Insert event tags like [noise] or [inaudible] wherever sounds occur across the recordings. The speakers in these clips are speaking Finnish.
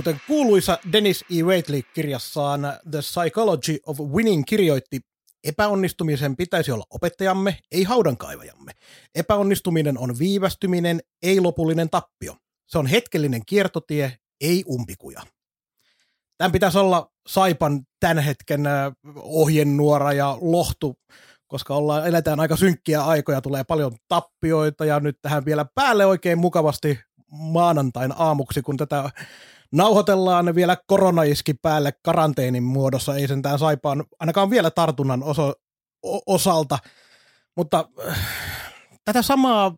Kuten kuuluisa Dennis E. Waitley kirjassaan The Psychology of Winning kirjoitti, epäonnistumisen pitäisi olla opettajamme, ei haudankaivajamme. Epäonnistuminen on viivästyminen, ei lopullinen tappio. Se on hetkellinen kiertotie, ei umpikuja. Tämän pitäisi olla Saipan tämän hetken ohjenuora ja lohtu, koska ollaan, eletään aika synkkiä aikoja, tulee paljon tappioita ja nyt tähän vielä päälle oikein mukavasti maanantain aamuksi, kun tätä nauhoitellaan vielä koronaiski päälle karanteenin muodossa, ei sentään Saipaan ainakaan vielä tartunnan oso, o, osalta, mutta äh, tätä samaa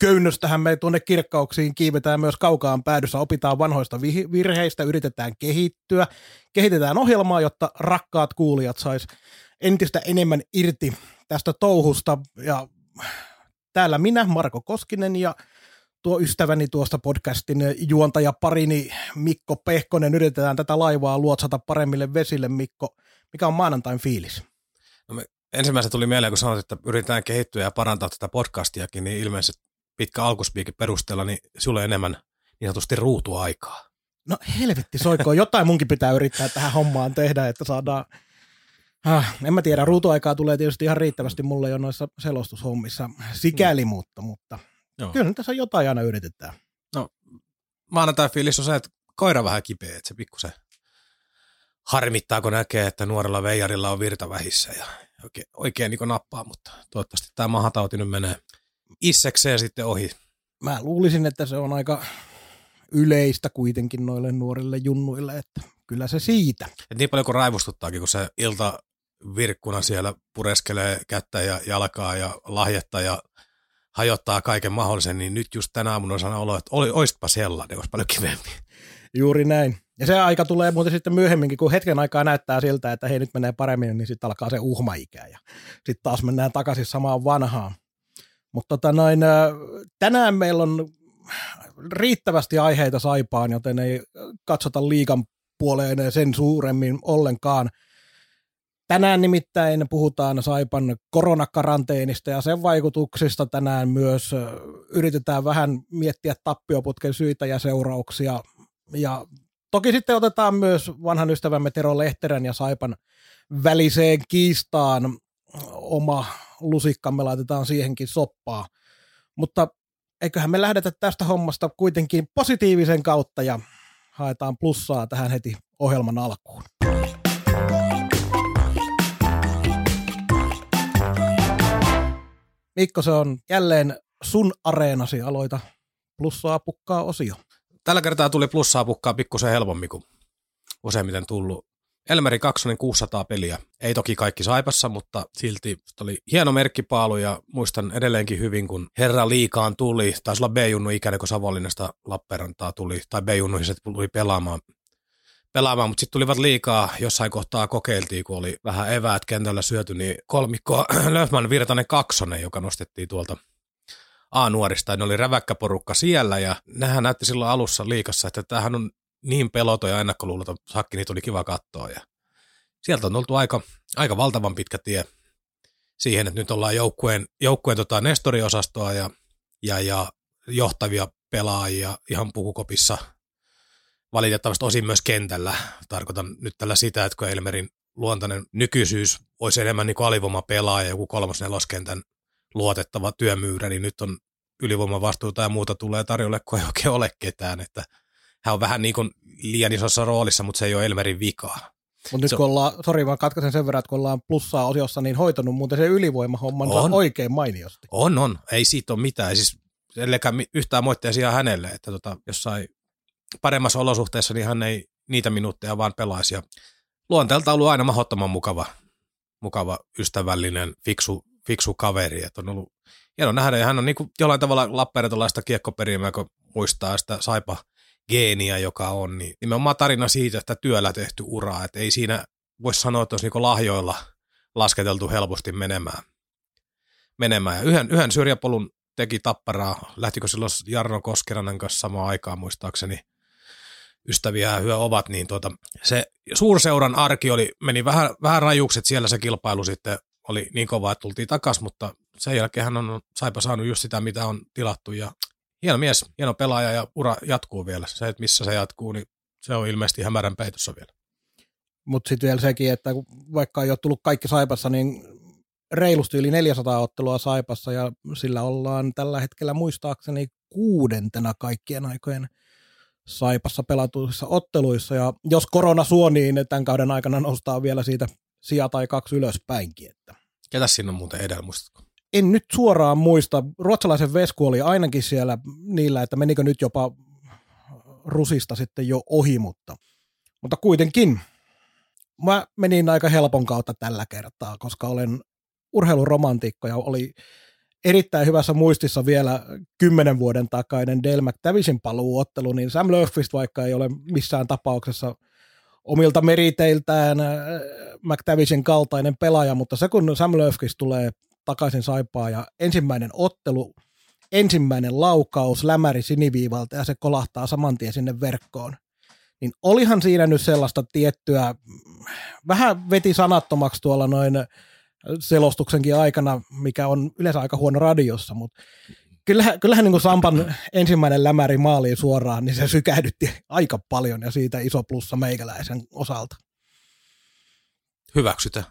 köynnöstähän me tuonne kirkkauksiin kiivetään myös kaukaan päädyssä, opitaan vanhoista virheistä, yritetään kehittyä, kehitetään ohjelmaa, jotta rakkaat kuulijat sais entistä enemmän irti tästä touhusta. Ja täällä minä, Marko Koskinen ja tuo ystäväni tuosta podcastin juontaja parini Mikko Pehkonen, yritetään tätä laivaa luotsata paremmille vesille. Mikko, mikä on maanantain fiilis? No me ensimmäisenä tuli mieleen, kun sanoit, että yritetään kehittyä ja parantaa tätä podcastiakin, niin ilmeisesti pitkä alkuspiikin perusteella, niin sulle enemmän niin sanotusti ruutuaikaa. No helvetti soikoon, jotain munkin pitää yrittää tähän hommaan tehdä, että saadaan Ah, en mä tiedä, ruutuaikaa tulee tietysti ihan riittävästi mulle jo noissa selostushommissa sikäli, mm. mutta, mutta Joo. kyllä tässä jotain aina yritetään. No, maanantai fiilis on se, että koira vähän kipeä, että se pikkusen harmittaa, kun näkee, että nuorella veijarilla on virta vähissä ja oikein, oikein niin nappaa, mutta toivottavasti tämä mahatauti nyt menee issekseen sitten ohi. Mä luulisin, että se on aika yleistä kuitenkin noille nuorille junnuille, että kyllä se siitä. Et niin paljon kuin raivostuttaakin, kun se ilta virkkuna siellä pureskelee kättä ja jalkaa ja lahjetta ja hajottaa kaiken mahdollisen, niin nyt just tänä aamuna sana olo, että oli, oispa sellainen, olisi paljon kivempi. Juuri näin. Ja se aika tulee muuten sitten myöhemminkin, kun hetken aikaa näyttää siltä, että hei nyt menee paremmin, niin sitten alkaa se uhmaikä ja sitten taas mennään takaisin samaan vanhaan. Mutta tota noin, tänään meillä on riittävästi aiheita saipaan, joten ei katsota liikan puoleen sen suuremmin ollenkaan. Tänään nimittäin puhutaan Saipan koronakaranteenista ja sen vaikutuksista. Tänään myös yritetään vähän miettiä tappioputken syitä ja seurauksia. Ja toki sitten otetaan myös vanhan ystävämme Tero Lehterän ja Saipan väliseen kiistaan oma lusikkamme, laitetaan siihenkin soppaa. Mutta eiköhän me lähdetä tästä hommasta kuitenkin positiivisen kautta ja haetaan plussaa tähän heti ohjelman alkuun. Mikko, se on jälleen sun areenasi. Aloita plussaa pukkaa osio. Tällä kertaa tuli plussaa pukkaa pikkusen helpommin kuin useimmiten tullut. Elmeri 2 600 peliä. Ei toki kaikki saipassa, mutta silti oli hieno merkkipaalu ja muistan edelleenkin hyvin, kun herra liikaan tuli, taisi olla B-junnu ikäinen, kun Savonlinnasta Lappeenrantaa tuli, tai B-junnu se tuli pelaamaan, pelaamaan mutta sitten tulivat liikaa, jossain kohtaa kokeiltiin, kun oli vähän eväät kentällä syöty, niin kolmikko [clears throat] Löfman Virtanen kaksonen, joka nostettiin tuolta A-nuorista, ne oli räväkkä porukka siellä, ja nehän näytti silloin alussa liikassa, että tämähän on niin peloton ja ennakkoluuloton sakki, niitä oli kiva katsoa. Ja sieltä on oltu aika, aika valtavan pitkä tie siihen, että nyt ollaan joukkueen, joukkueen tota nestoriosastoa ja, ja, ja johtavia pelaajia ihan pukukopissa valitettavasti osin myös kentällä. Tarkoitan nyt tällä sitä, että kun Elmerin luontainen nykyisyys olisi enemmän niin alivoimapelaaja, joku kolmas neloskentän luotettava työmyyrä, niin nyt on ylivoimavastuuta ja muuta tulee tarjolle, kun ei oikein ole ketään, että – hän on vähän niin kuin liian isossa roolissa, mutta se ei ole Elmerin vikaa. Mutta nyt kun ollaan, sori vaan katkaisen sen verran, että kun ollaan plussaa osiossa, niin hoitanut muuten se ylivoimahomman on. oikein mainiosti. On, on. Ei siitä ole mitään. Siis yhtään moitteisia hänelle, että tota, jossain paremmassa olosuhteessa, niin hän ei niitä minuutteja vaan pelaisi. Ja luonteelta on ollut aina mahdottoman mukava, mukava ystävällinen, fiksu, fiksu kaveri. Että on ollut hieno nähdä, ja hän on niin kuin jollain tavalla Lappeenrantalaista kiekkoperimää, kun muistaa sitä Saipa geeniä, joka on, niin nimenomaan tarina siitä, että työllä tehty ura, että ei siinä voisi sanoa, että olisi niin lahjoilla lasketeltu helposti menemään. menemään. Ja yhden, yhden syrjäpolun teki tapparaa, lähtikö silloin Jarno Koskeranen kanssa samaan aikaan muistaakseni, ystäviä hyö ovat, niin tuota, se suurseuran arki oli, meni vähän, vähän rajukset siellä se kilpailu sitten oli niin kova, että tultiin takaisin, mutta sen jälkeen hän on Saipa saanut just sitä, mitä on tilattu ja hieno mies, hieno pelaaja ja ura jatkuu vielä. Se, että missä se jatkuu, niin se on ilmeisesti hämärän peitossa vielä. Mutta sitten vielä sekin, että vaikka ei ole tullut kaikki Saipassa, niin reilusti yli 400 ottelua Saipassa ja sillä ollaan tällä hetkellä muistaakseni kuudentena kaikkien aikojen Saipassa pelatuissa otteluissa. Ja jos korona suo, niin tämän kauden aikana nostaa vielä siitä sija tai kaksi ylöspäinkin. Että. Ketä siinä on muuten edellä, muistatko? En nyt suoraan muista. Ruotsalaisen Vesku oli ainakin siellä niillä, että menikö nyt jopa rusista sitten jo ohi, mutta, mutta kuitenkin mä menin aika helpon kautta tällä kertaa, koska olen urheiluromantikko ja oli erittäin hyvässä muistissa vielä kymmenen vuoden takainen Dale McTavishin paluuottelu, niin Sam Löfqvist vaikka ei ole missään tapauksessa omilta meriteiltään äh, McTavishin kaltainen pelaaja, mutta se kun Sam Löfqvist tulee takaisin saipaa ja ensimmäinen ottelu, ensimmäinen laukaus lämäri siniviivalta ja se kolahtaa saman tien sinne verkkoon, niin olihan siinä nyt sellaista tiettyä, vähän veti sanattomaksi tuolla noin selostuksenkin aikana, mikä on yleensä aika huono radiossa, mutta kyllähän, kyllähän niin kuin Sampan ensimmäinen lämäri maaliin suoraan, niin se sykähdytti aika paljon ja siitä iso plussa meikäläisen osalta. Hyväksytä.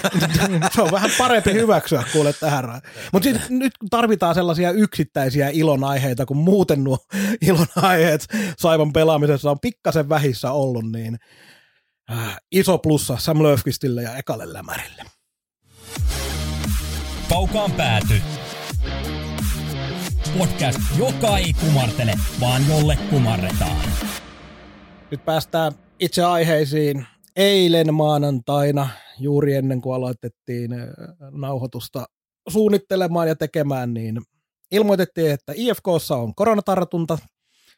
[laughs] se on vähän parempi hyväksyä kuule tähän. Mutta nyt tarvitaan sellaisia yksittäisiä ilonaiheita, kun muuten nuo [laughs] ilonaiheet Saivan pelaamisessa on pikkasen vähissä ollut, niin äh, iso plussa Sam Löfqvistille ja Ekalle Lämärille. Kaukaan pääty. Podcast, joka ei kumartele, vaan jolle kumarretaan. Nyt päästään itse aiheisiin. Eilen maanantaina, juuri ennen kuin aloitettiin äh, nauhoitusta suunnittelemaan ja tekemään, niin ilmoitettiin, että IFKssa on koronatartunta.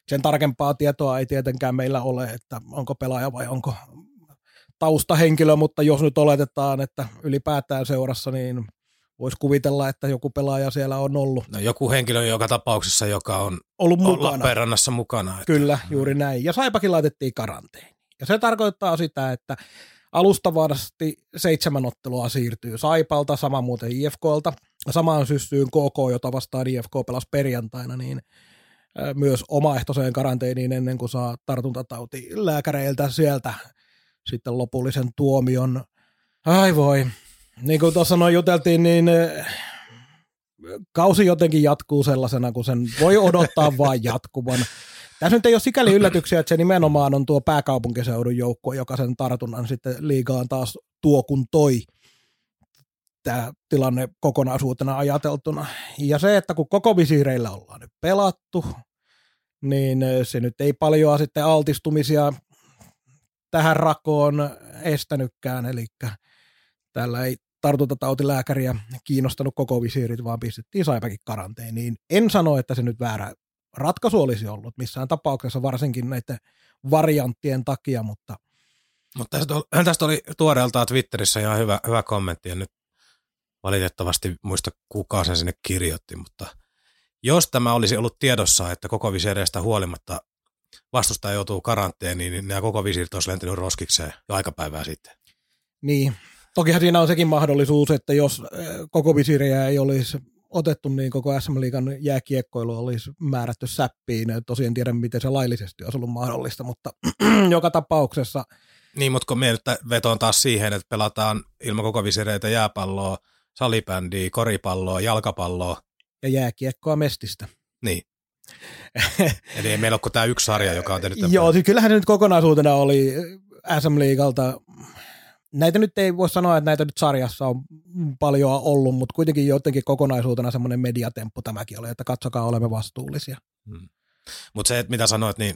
Sen tarkempaa tietoa ei tietenkään meillä ole, että onko pelaaja vai onko taustahenkilö, mutta jos nyt oletetaan, että ylipäätään seurassa, niin voisi kuvitella, että joku pelaaja siellä on ollut. No joku henkilö joka tapauksessa, joka on ollut mukana. Lappeenrannassa mukana. Että... Kyllä, juuri näin. Ja Saipakin laitettiin karanteeni. Ja se tarkoittaa sitä, että alustavasti seitsemän ottelua siirtyy Saipalta, sama muuten IFKlta. Samaan syssyyn KK, jota vastaan IFK pelasi perjantaina, niin myös omaehtoiseen karanteeniin ennen kuin saa tartuntatauti lääkäreiltä sieltä sitten lopullisen tuomion. Ai voi, niin kuin tuossa noin juteltiin, niin eh, kausi jotenkin jatkuu sellaisena, kun sen voi odottaa [laughs] vain jatkuvan. Tässä nyt ei ole sikäli yllätyksiä, että se nimenomaan on tuo pääkaupunkiseudun joukko, joka sen tartunnan sitten liigaan taas tuo kun toi tämä tilanne kokonaisuutena ajateltuna. Ja se, että kun koko visiireillä ollaan nyt pelattu, niin eh, se nyt ei paljoa sitten altistumisia tähän rakoon estänytkään, eli täällä ei tartuntatautilääkäriä kiinnostanut koko visiirit, vaan pistettiin Saipäkin karanteeniin. En sano, että se nyt väärä ratkaisu olisi ollut missään tapauksessa, varsinkin näiden varianttien takia, mutta mutta tästä oli, tästä oli tuoreeltaan Twitterissä ihan hyvä, hyvä kommentti, ja nyt valitettavasti muista kuka sen sinne kirjoitti, mutta jos tämä olisi ollut tiedossa, että koko visiireistä huolimatta vastustaja joutuu karanteeniin, niin nämä koko visiirit olisi lentänyt roskikseen jo aikapäivää sitten. Niin, Tokihan siinä on sekin mahdollisuus, että jos eh, koko visiiriä ei olisi otettu, niin koko SM Liigan jääkiekkoilu olisi määrätty säppiin. Tosiaan en tiedä, miten se laillisesti olisi ollut mahdollista, mutta [clears throat] joka tapauksessa. Niin, mutta kun me vetoon taas siihen, että pelataan ilman koko visireitä jääpalloa, salibändiä, koripalloa, jalkapalloa. Ja jääkiekkoa mestistä. Niin. [laughs] Eli ei meillä ole tämä yksi sarja, joka on tehnyt Joo, siis kyllähän se nyt kokonaisuutena oli SM Liigalta näitä nyt ei voi sanoa, että näitä nyt sarjassa on paljon ollut, mutta kuitenkin jotenkin kokonaisuutena semmoinen mediatemppu tämäkin oli, että katsokaa, olemme vastuullisia. Hmm. Mutta se, että mitä sanoit, niin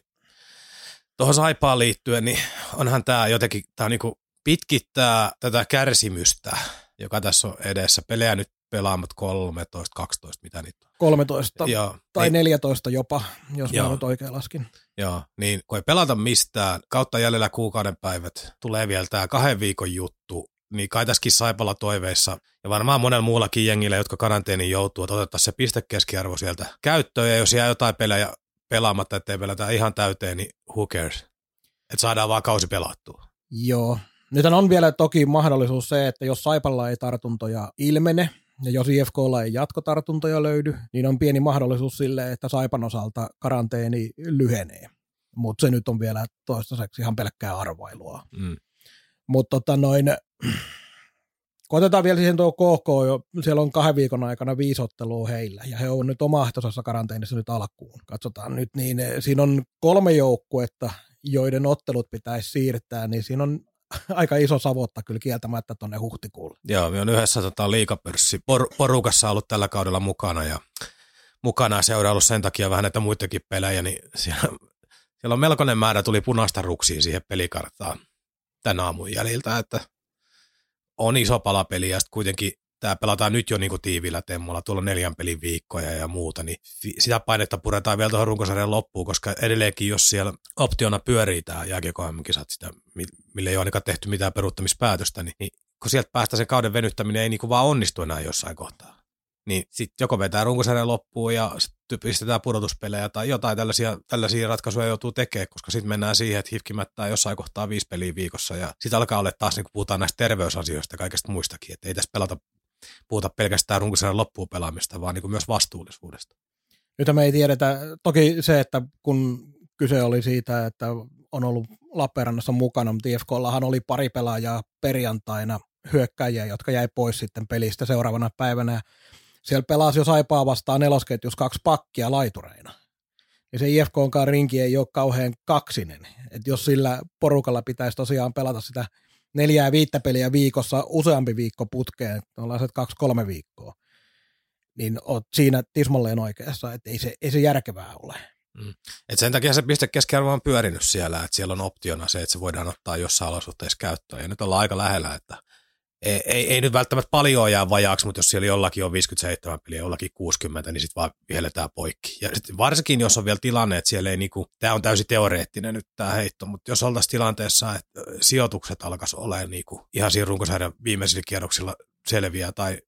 tuohon Saipaan liittyen, niin onhan tämä jotenkin, tämä niinku pitkittää tätä kärsimystä, joka tässä on edessä. Pelejä nyt pelaamat 13, 12, mitä niitä on. 13 Joo, tai niin, 14 jopa, jos Joo. mä nyt oikein laskin. joo, niin kun ei pelata mistään, kautta jäljellä kuukauden päivät, tulee vielä tämä kahden viikon juttu, niin kai tässäkin Saipalla toiveissa, ja varmaan monella muullakin jengillä, jotka karanteeniin joutuu, että otettaisiin se pistekeskiarvo sieltä käyttöön, ja jos jää jotain pelejä pelaamatta, ettei pelata ihan täyteen, niin who cares? Että saadaan vaan kausi pelattua. Joo. Nyt on vielä toki mahdollisuus se, että jos Saipalla ei tartuntoja ilmene, ja jos IFKlla ei jatkotartuntoja löydy, niin on pieni mahdollisuus sille, että Saipan osalta karanteeni lyhenee. Mutta se nyt on vielä toistaiseksi ihan pelkkää arvailua. Mm. Mutta tota noin, koitetaan vielä siihen tuo KK jo, siellä on kahden viikon aikana viisi ottelua heillä, ja he on nyt omaehtoisessa karanteenissa nyt alkuun. Katsotaan nyt, niin siinä on kolme joukkuetta, joiden ottelut pitäisi siirtää, niin siinä on [laughs] aika iso savotta kyllä kieltämättä tuonne huhtikuulle. Joo, me on yhdessä tota, liikapörssi por, porukassa ollut tällä kaudella mukana ja mukana ja sen takia vähän näitä muitakin pelejä, niin siellä, siellä on melkoinen määrä tuli punaista ruksia siihen pelikarttaan tämän aamun jäljiltä, että on iso palapeli ja sitten kuitenkin tämä pelataan nyt jo niinku tiivillä temmolla, tuolla neljän pelin viikkoja ja muuta, niin sitä painetta puretaan vielä tuohon runkosarjan loppuun, koska edelleenkin jos siellä optiona pyörii tämä jääkiekko-kisat, sitä, mi- mille ei ole ainakaan tehty mitään peruuttamispäätöstä, niin, niin kun sieltä päästä sen kauden venyttäminen ei niinku vaan onnistu enää jossain kohtaa. Niin sitten joko vetää runkosarjan loppuun ja sitten pistetään pudotuspelejä tai jotain tällaisia, tällaisia ratkaisuja joutuu tekemään, koska sitten mennään siihen, että hifki mättää jossain kohtaa viisi peliä viikossa ja sitten alkaa olla taas, niin kun puhutaan näistä terveysasioista ja kaikesta muistakin, että ei tässä pelata, puhuta pelkästään runkosarjan loppuun pelaamista, vaan niin kuin myös vastuullisuudesta. Nyt me ei tiedetä, toki se, että kun kyse oli siitä, että on ollut Lappeenrannassa mukana, mutta IFKllahan oli pari pelaajaa perjantaina hyökkäjiä, jotka jäi pois sitten pelistä seuraavana päivänä. Siellä pelasi jo Saipaa vastaan nelosketjus kaksi pakkia laitureina. Ja se IFKnkaan rinki ei ole kauhean kaksinen. Et jos sillä porukalla pitäisi tosiaan pelata sitä neljää viittä peliä viikossa useampi viikko putkeen, tällaiset kaksi-kolme viikkoa, niin oot siinä tismalleen oikeassa, että ei se, ei se järkevää ole. Et sen takia se pistekeskiarvo on pyörinyt siellä, että siellä on optiona se, että se voidaan ottaa jossain olosuhteissa käyttöön. Ja nyt ollaan aika lähellä, että ei, ei, ei nyt välttämättä paljon jää vajaaksi, mutta jos siellä jollakin on 57 peliä, jollakin 60, niin sitten vaan vihelletään poikki. Ja sit varsinkin, jos on vielä tilanne, että siellä ei niinku, tämä on täysin teoreettinen nyt tämä heitto, mutta jos oltaisiin tilanteessa, että sijoitukset alkaisi olemaan niinku ihan siinä runkosarjan viimeisillä kierroksilla selviä tai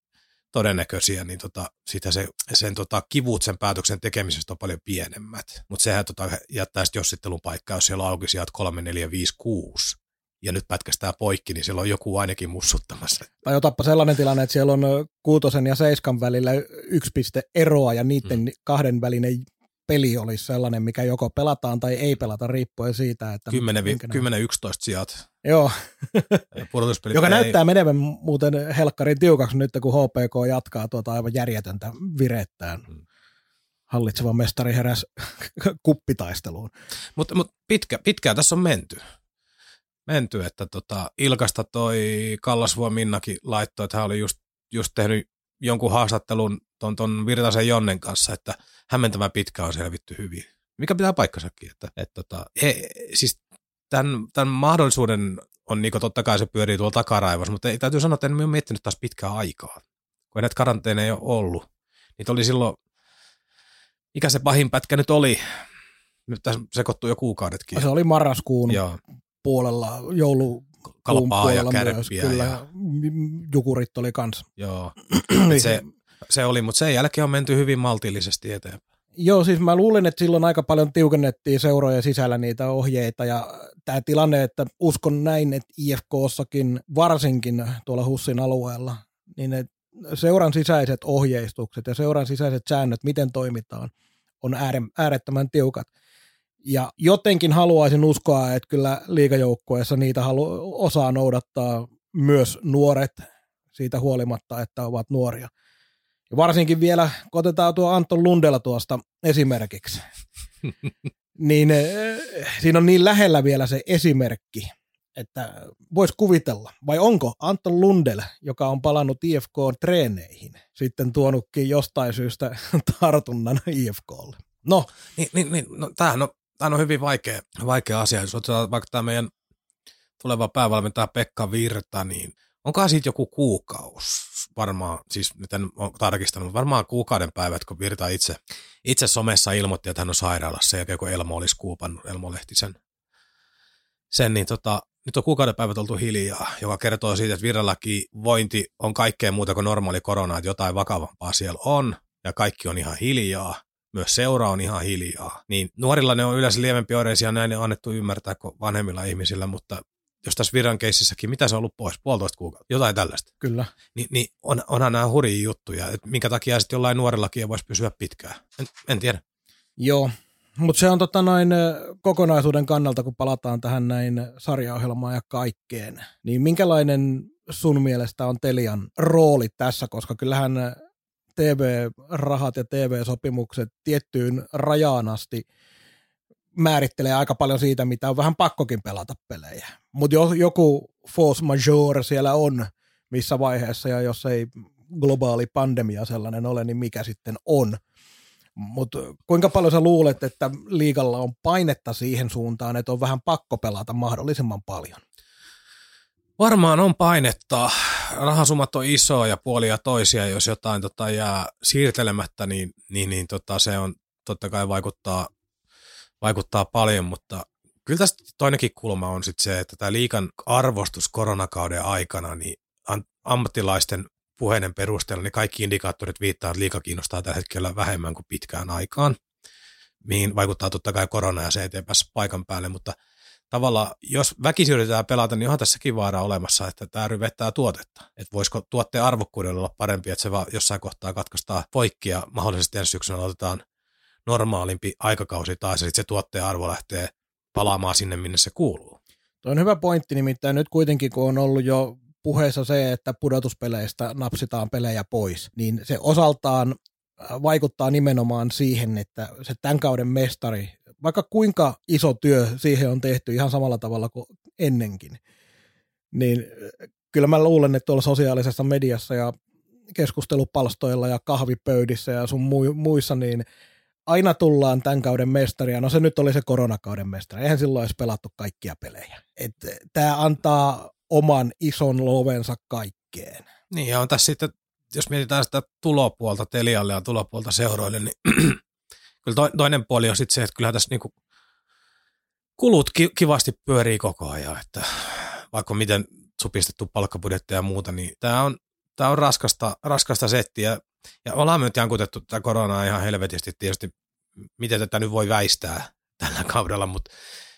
todennäköisiä, niin tota, sitä se, sen tota, kivut sen päätöksen tekemisestä on paljon pienemmät. Mutta sehän tota, jättää sitten jossittelun paikkaa, jos siellä auki sieltä 3, 4, 5, 6 ja nyt pätkästään poikki, niin siellä on joku ainakin mussuttamassa. Tai otappa sellainen tilanne, että siellä on kuutosen ja seiskan välillä yksi piste eroa ja niiden mm. kahden välinen peli olisi sellainen, mikä joko pelataan tai ei pelata riippuen siitä, että... 10, minkä ne- 10 11 sijat. Joo, joka ei, näyttää menevän muuten helkkarin tiukaksi nyt, kun HPK jatkaa tuota aivan järjetöntä virettään. Mm. Hallitseva mestari heräs [laughs] kuppitaisteluun. Mutta mut pitkä, pitkään tässä on menty. Menty, että tota, Ilkasta toi Kallasvuo Minnakin laittoi, että hän oli just, just tehnyt jonkun haastattelun ton, ton Virtasen Jonnen kanssa, että hämmentävän pitkä on selvitty hyvin. Mikä pitää paikkansakin, että et, tota, ei, siis tämän, tämän mahdollisuuden on niin totta kai se pyörii tuolla takaraivossa, mutta ei, täytyy sanoa, että en ole miettinyt taas pitkää aikaa. Kun näitä karanteeneja ei ole ollut. Niitä oli silloin, mikä se pahin pätkä nyt oli? Nyt tässä sekoittuu jo kuukaudetkin. Se oli marraskuun Joo, puolella, joulu kalpaa ja myös, kärppiä. Kyllä, Ja, jukurit oli kans. joo, [clears throat] Niin se, se oli, mutta sen jälkeen on menty hyvin maltillisesti eteenpäin. Joo, siis mä luulen, että silloin aika paljon tiukennettiin seurojen sisällä niitä ohjeita ja tämä tilanne, että uskon näin, että IFKssakin varsinkin tuolla Hussin alueella, niin ne seuran sisäiset ohjeistukset ja seuran sisäiset säännöt, miten toimitaan, on ääre, äärettömän tiukat. Ja jotenkin haluaisin uskoa, että kyllä liikajoukkueessa niitä halu, osaa noudattaa myös nuoret siitä huolimatta, että ovat nuoria. Ja varsinkin vielä, kun otetaan tuo Anton Lundella tuosta esimerkiksi, [laughs] niin eh, siinä on niin lähellä vielä se esimerkki, että voisi kuvitella, vai onko Anton Lundell, joka on palannut IFK-treeneihin, sitten tuonutkin jostain syystä [laughs] tartunnan IFKlle. No, Niin, niin, niin no, tämähän on, tämähän on hyvin vaikea, vaikea asia. Jos otetaan vaikka tämä meidän tuleva päävalmentaja Pekka Virta, niin onkohan siitä joku kuukaus, varmaan, siis nyt en ole tarkistanut, varmaan kuukauden päivät, kun Virta itse, itse somessa ilmoitti, että hän on sairaalassa, ja kun Elmo olisi kuupannut, Elmo lehti sen, sen niin tota, nyt on kuukauden päivät oltu hiljaa, joka kertoo siitä, että Virrallakin vointi on kaikkea muuta kuin normaali korona, että jotain vakavampaa siellä on, ja kaikki on ihan hiljaa, myös seura on ihan hiljaa. Niin nuorilla ne on yleensä lievempi oireisia, näin on annettu ymmärtää kuin vanhemmilla ihmisillä, mutta jos tässä viran keississäkin, mitä se on ollut pois, puolitoista kuukautta, jotain tällaista. Kyllä. Ni, niin on, onhan nämä hurjia juttuja, että minkä takia sitten jollain nuorellakin voisi pysyä pitkään. En, en tiedä. Joo, mutta se on tota noin kokonaisuuden kannalta, kun palataan tähän näin sarjaohjelmaan ja kaikkeen, niin minkälainen sun mielestä on Telian rooli tässä, koska kyllähän TV-rahat ja TV-sopimukset tiettyyn rajaan asti määrittelee aika paljon siitä, mitä on vähän pakkokin pelata pelejä. Mutta jos joku force majeure siellä on missä vaiheessa, ja jos ei globaali pandemia sellainen ole, niin mikä sitten on. Mutta kuinka paljon sä luulet, että liigalla on painetta siihen suuntaan, että on vähän pakko pelata mahdollisimman paljon? Varmaan on painetta. Rahasummat on isoja ja puolia toisia. Jos jotain tota, jää siirtelemättä, niin, niin, niin tota, se on totta kai vaikuttaa, vaikuttaa paljon, mutta kyllä tästä toinenkin kulma on sitten se, että tämä liikan arvostus koronakauden aikana, niin ammattilaisten puheiden perusteella, niin kaikki indikaattorit viittaa, että liika kiinnostaa tällä hetkellä vähemmän kuin pitkään aikaan, mihin vaikuttaa totta kai korona ja se päässä paikan päälle, mutta – tavallaan, jos väkisin yritetään pelata, niin onhan tässäkin vaara olemassa, että tämä ryvettää tuotetta. Että voisiko tuotteen arvokkuudella olla parempi, että se vaan jossain kohtaa katkaistaan poikki ja mahdollisesti ensi syksynä otetaan normaalimpi aikakausi ja sitten se tuotteen arvo lähtee palaamaan sinne, minne se kuuluu. Tuo on hyvä pointti, nimittäin nyt kuitenkin, kun on ollut jo puheessa se, että pudotuspeleistä napsitaan pelejä pois, niin se osaltaan äh, vaikuttaa nimenomaan siihen, että se tämän kauden mestari vaikka kuinka iso työ siihen on tehty ihan samalla tavalla kuin ennenkin, niin kyllä mä luulen, että tuolla sosiaalisessa mediassa ja keskustelupalstoilla ja kahvipöydissä ja sun muissa, niin aina tullaan tämän kauden mestaria. No se nyt oli se koronakauden mestari. Eihän silloin olisi pelattu kaikkia pelejä. Tämä antaa oman ison lovensa kaikkeen. Niin ja on tässä sitten, jos mietitään sitä tulopuolta Telialle ja tulopuolta seuroille, niin [clears throat] kyllä toinen puoli on sitten se, että kyllähän tässä niinku kulut ki- kivasti pyörii koko ajan, että vaikka miten supistettu palkkabudjetteja ja muuta, niin tämä on, tää on raskasta, raskasta settiä. Ja ollaan myös jankutettu tätä koronaa ihan helvetisti tietysti, miten tätä nyt voi väistää tällä kaudella, mutta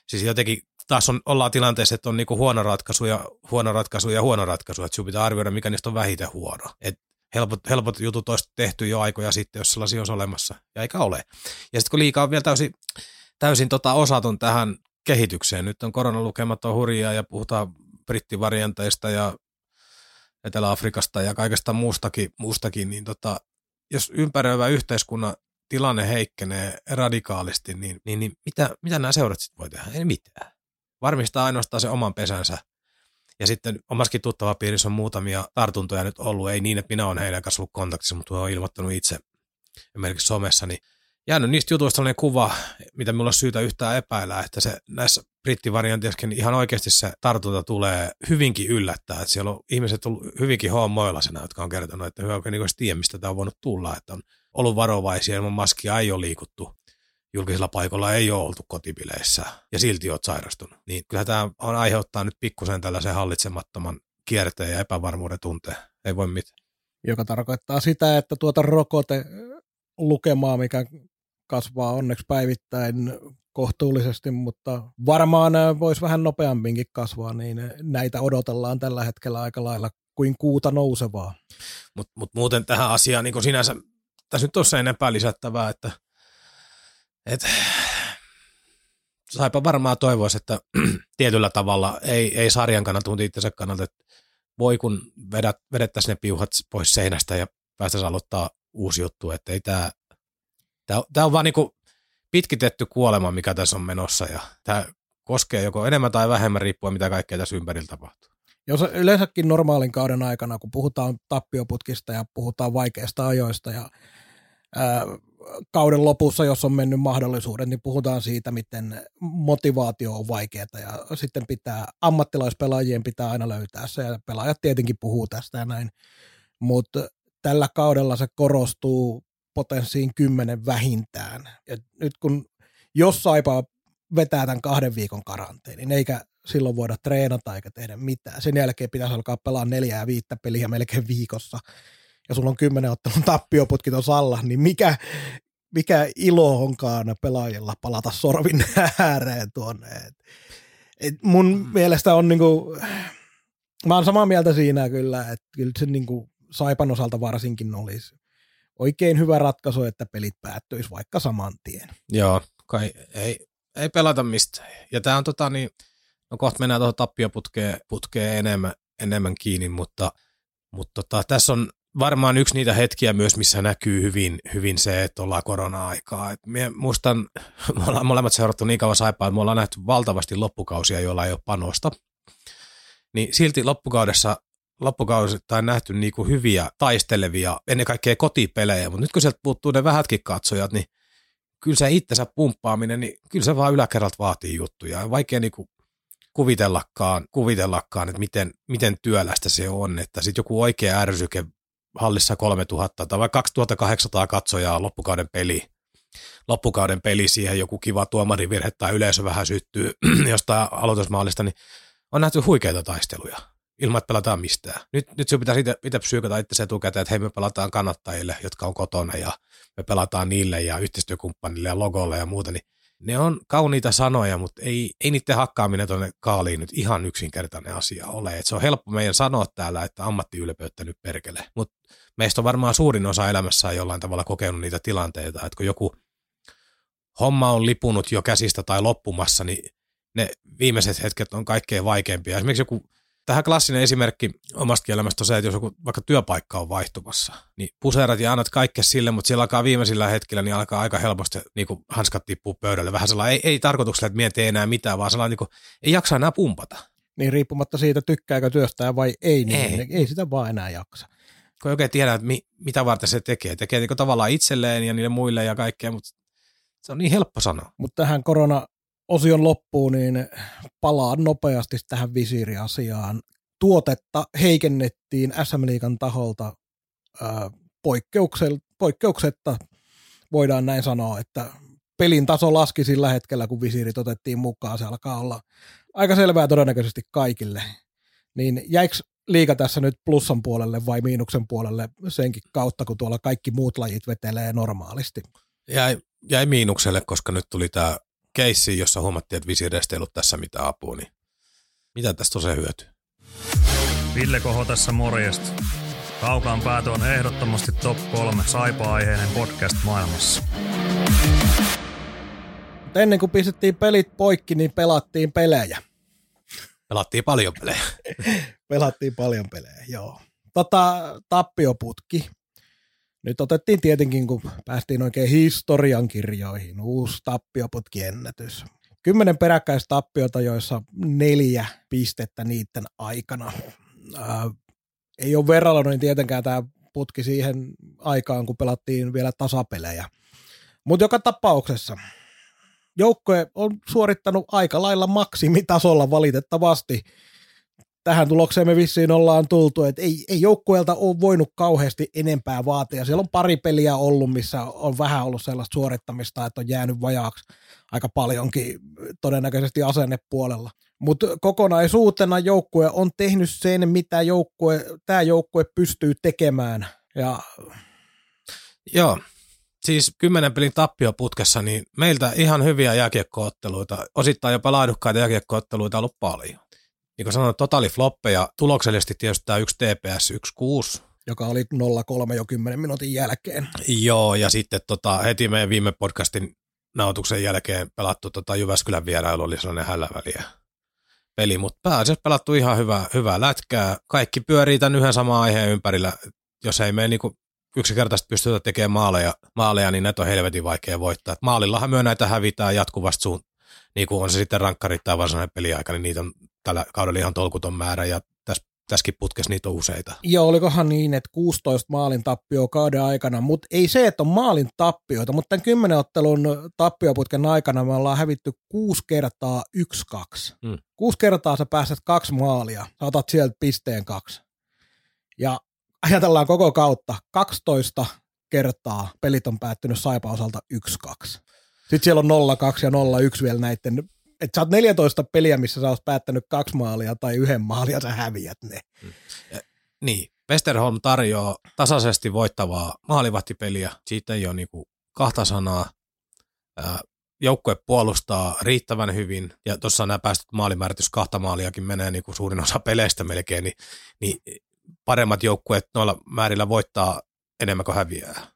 siis jotenkin taas on, ollaan tilanteessa, että on niinku huono ratkaisu ja huono ratkaisu ja huono ratkaisu, että sinun pitää arvioida, mikä niistä on vähiten huono. Et helpot, helpot jutut olisi tehty jo aikoja sitten, jos sellaisia olisi olemassa, ja eikä ole. Ja sitten kun liikaa on vielä täysin, täysin tota osaton tähän kehitykseen, nyt on koronalukemat on hurjaa ja puhutaan brittivarianteista ja Etelä-Afrikasta ja kaikesta muustakin, muustakin niin tota, jos ympäröivä yhteiskunnan tilanne heikkenee radikaalisti, niin, niin, niin mitä, mitä nämä seurat sitten voi tehdä? Ei mitään. Varmistaa ainoastaan se oman pesänsä ja sitten omaskin tuttava piirissä on muutamia tartuntoja nyt ollut, ei niin, että minä olen heidän kanssa ollut kontaktissa, mutta olen ilmoittanut itse esimerkiksi somessa, niin jäänyt niistä jutuista sellainen kuva, mitä minulla on syytä yhtään epäillä, että se näissä brittivariantissakin niin ihan oikeasti se tartunta tulee hyvinkin yllättää, että siellä on ihmiset ollut hyvinkin hommoilasena, jotka on kertonut, että hyvä niin tiedä, mistä tämä on voinut tulla, että on ollut varovaisia, ilman maskia ei ole liikuttu julkisilla paikoilla ei ole oltu kotipileissä ja silti olet sairastunut. Niin kyllä tämä on aiheuttaa nyt pikkusen tällaisen hallitsemattoman kierteen ja epävarmuuden tunteen. Ei voi mitään. Joka tarkoittaa sitä, että tuota rokote lukemaa, mikä kasvaa onneksi päivittäin kohtuullisesti, mutta varmaan voisi vähän nopeamminkin kasvaa, niin näitä odotellaan tällä hetkellä aika lailla kuin kuuta nousevaa. Mutta mut muuten tähän asiaan niin sinänsä, tässä nyt on se enempää lisättävää, että et, saipa varmaan toivoisi, että [clears throat] tietyllä tavalla ei, ei sarjan kannalta, mutta itsensä kannalta, että voi kun vedät, vedettäisiin ne piuhat pois seinästä ja päästäisiin aloittaa uusi juttu, että ei tämä, tämä, tämä on vaan niin pitkitetty kuolema, mikä tässä on menossa ja tämä koskee joko enemmän tai vähemmän riippuen mitä kaikkea tässä ympärillä tapahtuu. Jos yleensäkin normaalin kauden aikana, kun puhutaan tappioputkista ja puhutaan vaikeista ajoista ja kauden lopussa, jos on mennyt mahdollisuudet, niin puhutaan siitä, miten motivaatio on vaikeaa ja sitten pitää, ammattilaispelaajien pitää aina löytää se ja pelaajat tietenkin puhuu tästä ja näin, mutta tällä kaudella se korostuu potenssiin kymmenen vähintään. Ja nyt kun jos Saipa vetää tämän kahden viikon karanteenin, eikä silloin voida treenata eikä tehdä mitään. Sen jälkeen pitäisi alkaa pelaa neljä ja viittä peliä melkein viikossa, ja sulla on kymmenen ottelun tappioputki tuossa alla, niin mikä, mikä ilo onkaan pelaajilla palata sorvin ääreen tuonne. Et, et mun mm. mielestä on niinku, mä oon samaa mieltä siinä kyllä, että kyllä se niinku Saipan osalta varsinkin olisi oikein hyvä ratkaisu, että pelit päättyisi vaikka saman tien. Joo, kai ei, ei pelata mistään. Ja tämä on tota niin, no kohta mennään tuohon tappioputkeen putkeen enemmän, enemmän kiinni, mutta, mutta tota, tässä on varmaan yksi niitä hetkiä myös, missä näkyy hyvin, hyvin se, että ollaan korona-aikaa. Et mie muistan, [laughs] me ollaan molemmat seurattu niin kauan saipaa, että me ollaan nähty valtavasti loppukausia, joilla ei ole panosta. Niin silti loppukaudessa tai nähty niin kuin hyviä taistelevia, ennen kaikkea kotipelejä, mutta nyt kun sieltä puuttuu ne vähätkin katsojat, niin kyllä se itsensä pumppaaminen, niin kyllä se vaan yläkerralta vaatii juttuja. Vaikea niin kuin kuvitellakaan, kuvitellakaan, että miten, miten työlästä se on, että sitten joku oikea ärsyke hallissa 3000 tai vaikka 2800 katsojaa loppukauden peli, loppukauden peli siihen joku kiva tuomarivirhe tai yleisö vähän syttyy [clears throat] jostain aloitusmaalista, niin on nähty huikeita taisteluja ilman, että pelataan mistään. Nyt, nyt sinun pitäisi itse psyykata itse etukäteen, että hei me pelataan kannattajille, jotka on kotona ja me pelataan niille ja yhteistyökumppanille ja logolle ja muuta, niin ne on kauniita sanoja, mutta ei, ei niiden hakkaaminen tuonne kaaliin nyt ihan yksinkertainen asia ole. Et se on helppo meidän sanoa täällä, että ammattiylpeyttä nyt perkele, mutta meistä on varmaan suurin osa elämässä jollain tavalla kokenut niitä tilanteita, että kun joku homma on lipunut jo käsistä tai loppumassa, niin ne viimeiset hetket on kaikkein vaikeimpia. Esimerkiksi joku Tähän klassinen esimerkki omasta elämästä on se, että jos joku vaikka työpaikka on vaihtumassa, niin puseerat ja annat kaikkea sille, mutta siellä alkaa viimeisillä hetkillä, niin alkaa aika helposti niin kuin hanskat tippuu pöydälle. Vähän sellainen, ei, ei tarkoituksella, että miettii enää mitään, vaan sellainen, niin kuin, ei jaksa enää pumpata. Niin riippumatta siitä, tykkääkö työstää vai ei, niin ei, ei sitä vaan enää jaksa. Kun ei oikein tiedä, että mi, mitä varten se tekee. Tekee niin tavallaan itselleen ja niille muille ja kaikkea, mutta se on niin helppo sanoa. Mutta tähän korona osion loppuun, niin palaan nopeasti tähän visiiriasiaan. Tuotetta heikennettiin SM Liikan taholta poikkeuksetta, voidaan näin sanoa, että pelin taso laski sillä hetkellä, kun visiirit otettiin mukaan. Se alkaa olla aika selvää todennäköisesti kaikille. Niin jäikö liika tässä nyt plussan puolelle vai miinuksen puolelle senkin kautta, kun tuolla kaikki muut lajit vetelee normaalisti? Jäi, jäi miinukselle, koska nyt tuli tämä keissi, jossa huomattiin, että visiireistä ei ollut tässä mitään apua, niin mitä tästä on se hyöty? Ville Koho tässä morjesta. Kaukaan päätö on ehdottomasti top kolme saipa-aiheinen podcast maailmassa. Ennen kuin pistettiin pelit poikki, niin pelattiin pelejä. Pelattiin paljon pelejä. [laughs] pelattiin paljon pelejä, joo. Tota, tappioputki nyt otettiin tietenkin, kun päästiin oikein historian kirjoihin, uusi tappioputkiennätys. Kymmenen peräkkäistä tappiota, joissa neljä pistettä niiden aikana. Ää, ei ole verralla niin tietenkään tämä putki siihen aikaan, kun pelattiin vielä tasapelejä. Mutta joka tapauksessa joukkue on suorittanut aika lailla maksimitasolla valitettavasti – tähän tulokseen me vissiin ollaan tultu, että ei, ei joukkueelta ole voinut kauheasti enempää vaatia. Siellä on pari peliä ollut, missä on vähän ollut sellaista suorittamista, että on jäänyt vajaaksi aika paljonkin todennäköisesti asennepuolella. Mutta kokonaisuutena joukkue on tehnyt sen, mitä joukkue, tämä joukkue pystyy tekemään. Ja... Joo, siis kymmenen pelin tappioputkessa, niin meiltä ihan hyviä jääkiekkootteluita, osittain jopa laadukkaita jääkiekkootteluita on ollut paljon niin kuin sanoin, floppeja. Tuloksellisesti tietysti tämä yksi TPS 1-6. Joka oli 0-3 jo 10 minuutin jälkeen. Joo, ja sitten tota, heti meidän viime podcastin nautuksen jälkeen pelattu tota Jyväskylän vierailu oli sellainen hälläväliä peli, mutta pääasiassa pelattu ihan hyvää, hyvää lätkää. Kaikki pyörii tämän yhden saman aiheen ympärillä. Jos ei me niinku yksinkertaisesti pystytä tekemään maaleja, maaleja, niin näitä on helvetin vaikea voittaa. Maalillahan myö näitä hävitään jatkuvasti suun, niin kuin on se sitten rankkarit tai varsinainen peliaika, niin niitä on tällä kaudella ihan tolkuton määrä ja tässä tässäkin putkessa niitä on useita. Joo, olikohan niin, että 16 maalin tappio kauden aikana, mutta ei se, että on maalin tappioita, mutta tämän 10 ottelun tappioputken aikana me ollaan hävitty kuusi kertaa yksi kaksi. Mm. Kuusi kertaa sä pääset kaksi maalia, sä otat sieltä pisteen kaksi. Ja ajatellaan koko kautta, 12 kertaa pelit on päättynyt Saipa osalta 1-2. Sitten siellä on 0-2 ja 0-1 vielä näiden että sä oot 14 peliä, missä sä oot päättänyt kaksi maalia tai yhden maalia, sä häviät ne. Niin, Westerholm tarjoaa tasaisesti voittavaa maalivahtipeliä. Siitä ei ole niinku kahta sanaa. Joukkue puolustaa riittävän hyvin, ja tuossa nämä päästöt maalimääritys kahta maaliakin menee niin kuin suurin osa peleistä melkein, niin, niin paremmat joukkueet noilla määrillä voittaa enemmän kuin häviää.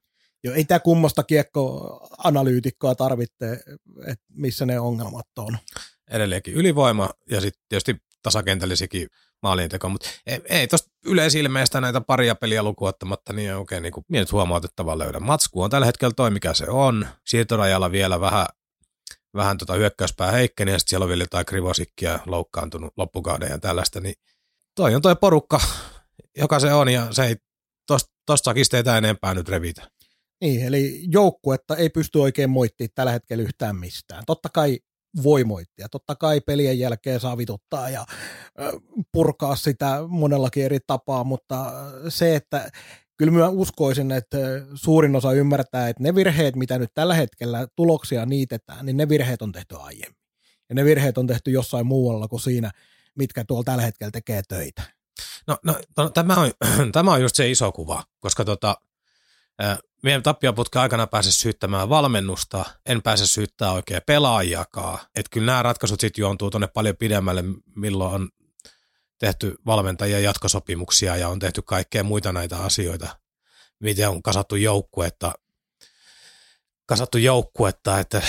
Joo, ei tämä kummosta kiekkoanalyytikkoa tarvitse, että missä ne ongelmat on. Edelleenkin ylivoima ja sitten tietysti tasakentällisikin maaliinteko, mutta ei, ei tuosta yleisilmeestä näitä paria peliä lukuottamatta, niin ei oikein niin nyt huomautettavaa löydä. Matsku on tällä hetkellä toi, mikä se on. Siirtorajalla vielä vähän, vähän tota hyökkäyspää heikkeni ja sitten siellä on vielä jotain krivosikkia loukkaantunut loppukauden ja tällaista, niin toi on toi porukka, joka se on ja se ei tosta, tosta kisteitä enempää nyt revitä. Niin, eli joukkuetta ei pysty oikein moittimaan tällä hetkellä yhtään mistään. Totta kai voi moittia. Totta kai pelien jälkeen saa vituttaa ja purkaa sitä monellakin eri tapaa, mutta se, että kyllä mä uskoisin, että suurin osa ymmärtää, että ne virheet, mitä nyt tällä hetkellä tuloksia niitetään, niin ne virheet on tehty aiemmin. Ja ne virheet on tehty jossain muualla kuin siinä, mitkä tuolla tällä hetkellä tekee töitä. No, no, no tämä, on, [clears throat] tämä on just se iso kuva, koska tota, meidän tappioputken aikana pääse syyttämään valmennusta, en pääse syyttämään oikein pelaajakaan. Että kyllä nämä ratkaisut sitten juontuu tuonne paljon pidemmälle, milloin on tehty valmentajia jatkosopimuksia ja on tehty kaikkea muita näitä asioita, miten on kasattu joukkuetta, kasattu joukkuetta, että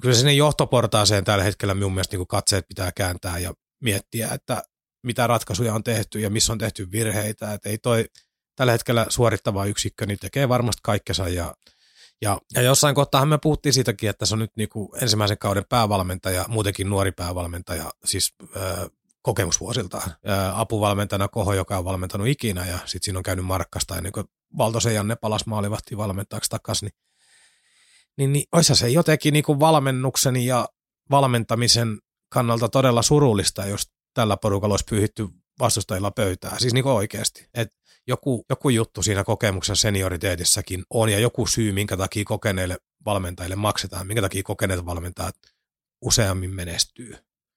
kyllä sinne johtoportaaseen tällä hetkellä minun mielestä niin katseet pitää kääntää ja miettiä, että mitä ratkaisuja on tehty ja missä on tehty virheitä, että ei toi tällä hetkellä suorittava yksikkö, niin tekee varmasti kaikkensa ja ja, ja jossain kohtaa me puhuttiin siitäkin, että se on nyt niin kuin ensimmäisen kauden päävalmentaja, muutenkin nuori päävalmentaja, siis ö, kokemusvuosiltaan. Apuvalmentajana Koho, joka on valmentanut ikinä, ja sitten siinä on käynyt Markkasta ennen kuin Valtosen Janne palasi maalivahtiin valmentajaksi takaisin. Niin, niin, niin olisi se jotenkin niin kuin valmennuksen ja valmentamisen kannalta todella surullista, jos tällä porukalla olisi pyyhitty vastustajilla pöytää. Siis niin kuin oikeasti. Et joku, joku juttu siinä kokemuksen senioriteetissakin on ja joku syy, minkä takia kokeneille valmentajille maksetaan, minkä takia kokeneet valmentajat useammin menestyy.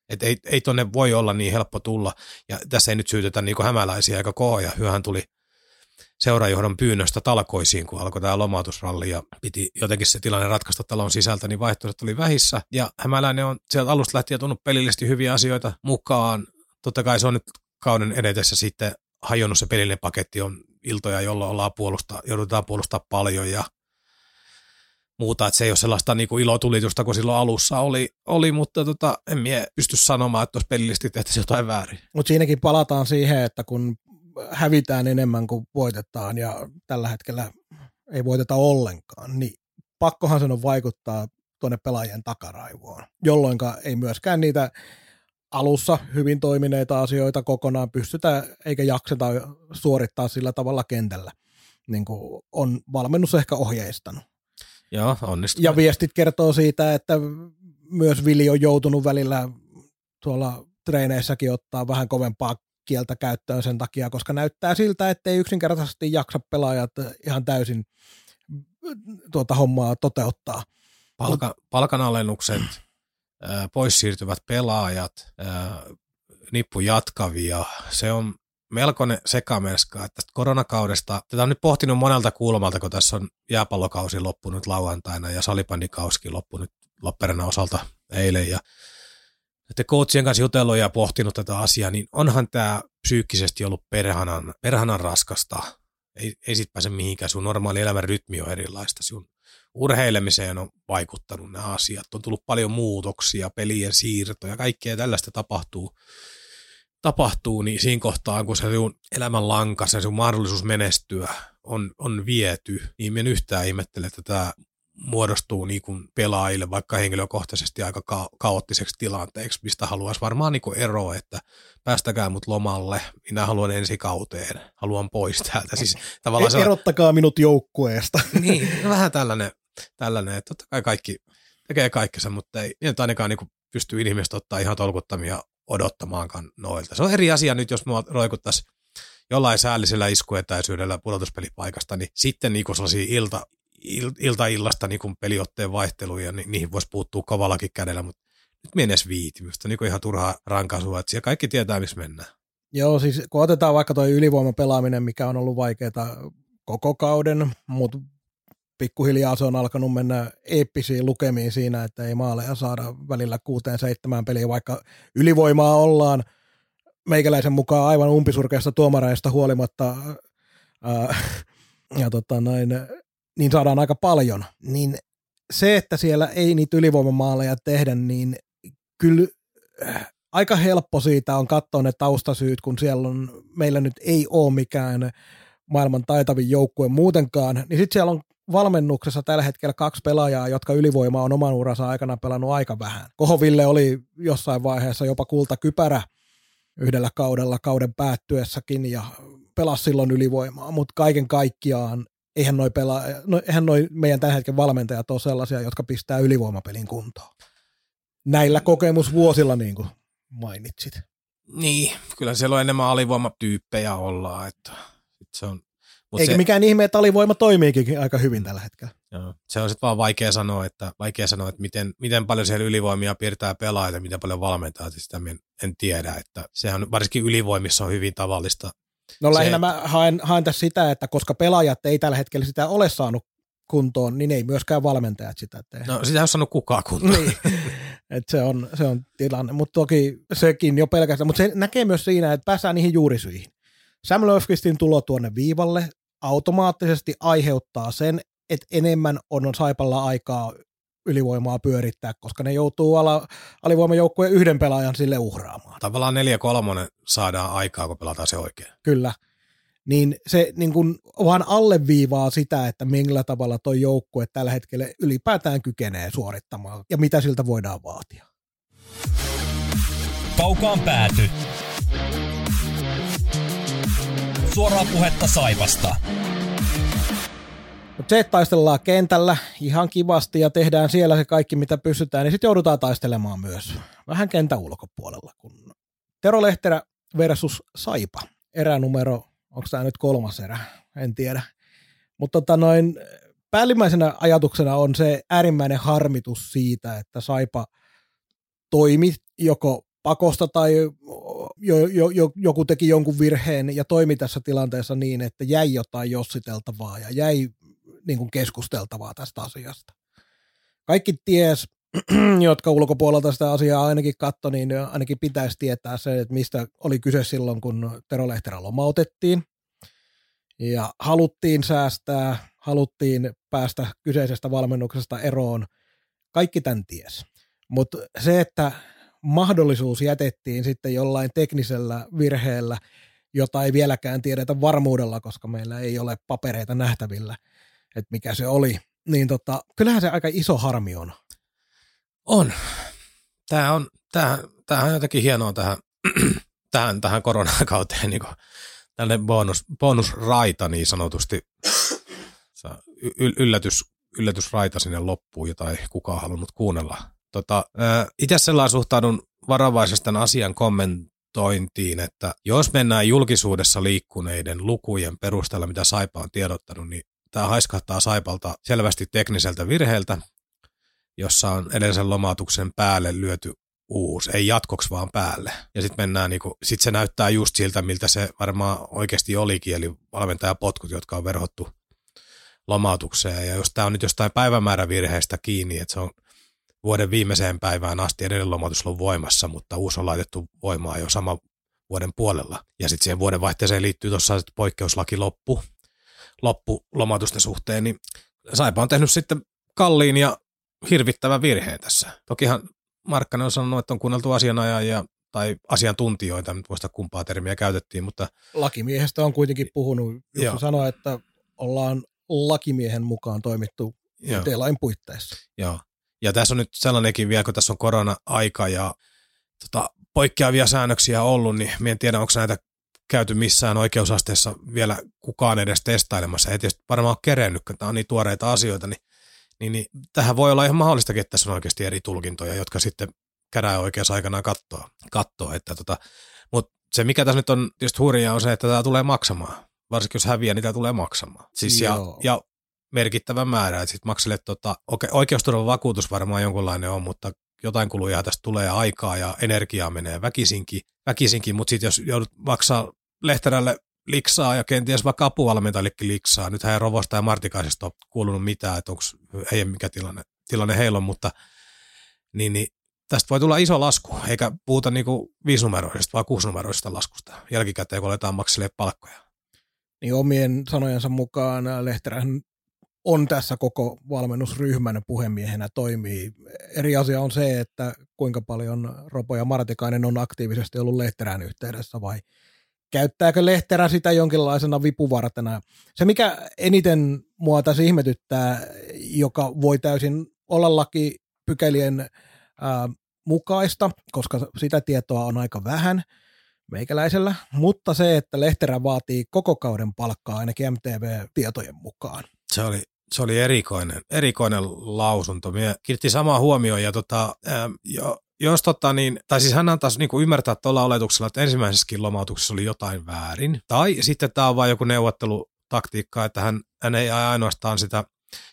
Et ei, ei tonne voi olla niin helppo tulla, ja tässä ei nyt syytetä niin hämäläisiä eikä kohoja. Hyöhän tuli seurajohdon pyynnöstä talkoisiin, kun alkoi tämä lomautusralli ja piti jotenkin se tilanne ratkaista talon sisältä, niin vaihtoehdot oli vähissä. Ja Hämäläinen on sieltä alusta lähtien tuonut pelillisesti hyviä asioita mukaan. Totta kai se on nyt kauden edetessä sitten hajonnut se pelillinen paketti on iltoja, jolloin ollaan puolustaa, joudutaan puolustaa paljon ja muuta, että se ei ole sellaista niin kuin ilotulitusta kuin silloin alussa oli, oli mutta tota, en mie pysty sanomaan, että tuossa pelillisesti tehtäisiin jotain väärin. Mutta siinäkin palataan siihen, että kun hävitään enemmän kuin voitetaan ja tällä hetkellä ei voiteta ollenkaan, niin pakkohan sen on vaikuttaa tuonne pelaajien takaraivoon, jolloin ei myöskään niitä alussa hyvin toimineita asioita kokonaan pystytä eikä jakseta suorittaa sillä tavalla kentällä, niin kuin on valmennus ehkä ohjeistanut. Joo, onnistuu. Ja viestit kertoo siitä, että myös Vili on joutunut välillä tuolla treeneissäkin ottaa vähän kovempaa kieltä käyttöön sen takia, koska näyttää siltä, että ei yksinkertaisesti jaksa pelaajat ihan täysin tuota hommaa toteuttaa. Palka, palkanalennukset, pois siirtyvät pelaajat, nippu jatkavia. Se on melkoinen sekamelska, että koronakaudesta, tätä on nyt pohtinut monelta kulmalta, kun tässä on jääpallokausi loppunut lauantaina ja salibandikauskin loppunut Lappeenrannan osalta eilen ja että coachien kanssa jutellut ja pohtinut tätä asiaa, niin onhan tämä psyykkisesti ollut perhanan, perhanan raskasta. Ei, ei sit pääse mihinkään, sun normaali elämän rytmi on erilaista, sun urheilemiseen on vaikuttanut nämä asiat. On tullut paljon muutoksia, pelien siirtoja, kaikkea tällaista tapahtuu, tapahtuu niin siinä kohtaa, kun se sun elämän lanka, se sun mahdollisuus menestyä on, on viety, niin en yhtään ihmettele, että tämä muodostuu niin kuin pelaajille vaikka henkilökohtaisesti aika ka- kaoottiseksi tilanteeksi, mistä haluaisi varmaan niin kuin eroa, että päästäkää mut lomalle, minä haluan ensi kauteen, haluan pois täältä. Siis [laughs] tavallaan se... Erottakaa minut joukkueesta. niin, no vähän tällainen, tällainen, että totta kai kaikki tekee kaikkensa, mutta ei, ei ainakaan niin pysty ihmiset ottaa ihan tolkuttamia odottamaankaan noilta. Se on eri asia nyt, jos mua roikuttaisiin jollain säällisellä iskuetäisyydellä pudotuspelipaikasta, niin sitten niin sellaisia ilta, il, ilta-illasta niin peliotteen vaihteluja, niin niihin voisi puuttua kovallakin kädellä, mutta nyt minä viiti. Minusta niin ihan turhaa rankaisua, että siellä kaikki tietää, missä mennään. Joo, siis kun otetaan vaikka tuo ylivoimapelaaminen, mikä on ollut vaikeaa koko kauden, mutta pikkuhiljaa se on alkanut mennä eeppisiin lukemiin siinä, että ei maaleja saada välillä kuuteen seitsemään peliä, vaikka ylivoimaa ollaan meikäläisen mukaan aivan umpisurkeista tuomareista huolimatta ää, ja tota noin, niin saadaan aika paljon, niin se, että siellä ei niitä ylivoimamaaleja tehdä, niin kyllä äh, aika helppo siitä on katsoa ne taustasyyt, kun siellä on, meillä nyt ei ole mikään maailman taitavin joukkue muutenkaan, niin sitten siellä on valmennuksessa tällä hetkellä kaksi pelaajaa, jotka ylivoimaa on oman uransa aikana pelannut aika vähän. Kohoville oli jossain vaiheessa jopa kultakypärä yhdellä kaudella kauden päättyessäkin ja pelasi silloin ylivoimaa, mutta kaiken kaikkiaan eihän noi, pela, no, eihän noi meidän tämän hetken valmentajat ole sellaisia, jotka pistää ylivoimapelin kuntoon. Näillä kokemusvuosilla, niin kuin mainitsit. Niin, kyllä siellä on enemmän alivoimatyyppejä ollaan. Että se on, mut Eikä se, mikään ihme, että alivoima toimiikin aika hyvin tällä hetkellä. Joo, se on sitten vaan vaikea sanoa, että, vaikea sanoa, että miten, miten paljon siellä ylivoimia piirtää pelaajia, miten paljon valmentaa, sitä en, en tiedä. Että sehän varsinkin ylivoimissa on hyvin tavallista No lähinnä se, mä haen, haen tässä sitä, että koska pelaajat ei tällä hetkellä sitä ole saanut kuntoon, niin ei myöskään valmentajat sitä tee. No sitä ei ole saanut kukaan kuntoon. niin. [laughs] Et se, on, se on tilanne, mutta toki sekin jo pelkästään, mutta se näkee myös siinä, että päästään niihin juurisyihin. Sam Löfqvistin tulo tuonne viivalle automaattisesti aiheuttaa sen, että enemmän on Saipalla aikaa ylivoimaa pyörittää, koska ne joutuu ala, alivoimajoukkueen yhden pelaajan sille uhraamaan. Tavallaan 4-3 saadaan aikaa, kun pelataan se oikein. Kyllä. Niin se niin kun vaan alleviivaa sitä, että millä tavalla tuo joukkue tällä hetkellä ylipäätään kykenee suorittamaan ja mitä siltä voidaan vaatia. Kaukaan pääty. Suoraa puhetta Saivasta. Mutta se, taistellaan kentällä ihan kivasti ja tehdään siellä se kaikki, mitä pystytään, niin sitten joudutaan taistelemaan myös vähän kentän ulkopuolella. Kun Tero Lehterä versus Saipa, eränumero, onko tämä nyt kolmas erä, en tiedä. Mutta tota noin, päällimmäisenä ajatuksena on se äärimmäinen harmitus siitä, että Saipa toimi joko pakosta tai jo, jo, jo, joku teki jonkun virheen ja toimi tässä tilanteessa niin, että jäi jotain jossiteltavaa ja jäi niin kuin keskusteltavaa tästä asiasta. Kaikki ties, [clears throat] jotka ulkopuolelta sitä asiaa ainakin katto, niin ainakin pitäisi tietää se, että mistä oli kyse silloin, kun Tero Lehterä lomautettiin. Ja haluttiin säästää, haluttiin päästä kyseisestä valmennuksesta eroon. Kaikki tämän ties. Mutta se, että mahdollisuus jätettiin sitten jollain teknisellä virheellä, jota ei vieläkään tiedetä varmuudella, koska meillä ei ole papereita nähtävillä – että mikä se oli, niin tota, kyllähän se aika iso harmi on. On. Tämä on, tämä, tämä on jotenkin hienoa tähän, [clears throat] tähän, tähän koronakauteen, niin tällainen bonus, bonusraita niin sanotusti. Yllätys, yllätysraita sinne loppuun, jota ei kukaan halunnut kuunnella. Tota, itse sellainen suhtaudun varovaisesti asian kommentointiin, että jos mennään julkisuudessa liikkuneiden lukujen perusteella, mitä Saipa on tiedottanut, niin tämä haiskahtaa Saipalta selvästi tekniseltä virheeltä, jossa on edellisen lomautuksen päälle lyöty uusi, ei jatkoksi vaan päälle. Ja sitten mennään, niinku, sit se näyttää just siltä, miltä se varmaan oikeasti olikin, eli valmentajapotkut, jotka on verhottu lomautukseen. Ja jos tämä on nyt jostain päivämäärävirheestä kiinni, että se on vuoden viimeiseen päivään asti edellinen lomautus on voimassa, mutta uusi on laitettu voimaan jo sama vuoden puolella. Ja sitten siihen vuoden vaihteeseen liittyy tuossa poikkeuslaki loppu, loppulomatusten suhteen, niin Saipa on tehnyt sitten kalliin ja hirvittävän virheen tässä. Tokihan Markkanen on sanonut, että on kuunneltu asianajajia tai asiantuntijoita, nyt muista kumpaa termiä käytettiin, mutta... Lakimiehestä on kuitenkin puhunut, jos sanoi, että ollaan lakimiehen mukaan toimittu Joo. lain puitteissa. Joo. Ja tässä on nyt sellainenkin vielä, kun tässä on korona-aika ja tota, poikkeavia säännöksiä ollut, niin minä en tiedä, onko näitä käyty missään oikeusasteessa vielä kukaan edes testailemassa. Ei tietysti varmaan ole kerennyt, kun tämä on niin tuoreita asioita, niin, niin, niin tähän voi olla ihan mahdollistakin, että tässä on oikeasti eri tulkintoja, jotka sitten käräjäoikeus aikanaan katsoo. katsoo että tota, mutta se, mikä tässä nyt on tietysti hurjaa, on se, että tämä tulee maksamaan. Varsinkin jos häviää, niin tämä tulee maksamaan. Siis ja, Joo. ja merkittävä määrä, että sitten maksalle tota, oke, oikeusturvan vakuutus varmaan jonkunlainen on, mutta jotain kuluja tästä tulee aikaa ja energiaa menee väkisinkin, väkisinkin. Mutta sitten jos joudut maksaa Lehterälle liksaa ja kenties vaikka apuvalmentajillekin liksaa, nythän ei Rovosta ja Martikaisesta ole kuulunut mitään, että onko heidän mikä tilanne, tilanne heillä on, mutta niin, niin tästä voi tulla iso lasku, eikä puhuta niinku viisinumeroisesta, vaan kuusinumeroisesta laskusta. Jälkikäteen, kun aletaan makselle palkkoja. Niin omien sanojensa mukaan Lehterähän on tässä koko valmennusryhmän puhemiehenä toimii. Eri asia on se, että kuinka paljon Ropo ja Martikainen on aktiivisesti ollut Lehterään yhteydessä vai käyttääkö Lehterä sitä jonkinlaisena vipuvartena. Se, mikä eniten mua tässä ihmetyttää, joka voi täysin olla lakipykälien ää, mukaista, koska sitä tietoa on aika vähän meikäläisellä, mutta se, että Lehterä vaatii koko kauden palkkaa ainakin MTV-tietojen mukaan. Se oli, se oli erikoinen, erikoinen lausunto. Mie kiinnitti samaa huomioon ja tota, ää, jo, jos tota niin, tai siis hän antaisi niin ymmärtää tuolla oletuksella, että ensimmäisessäkin lomautuksessa oli jotain väärin. Tai sitten tämä on vain joku neuvottelutaktiikka, että hän, hän ei ainoastaan sitä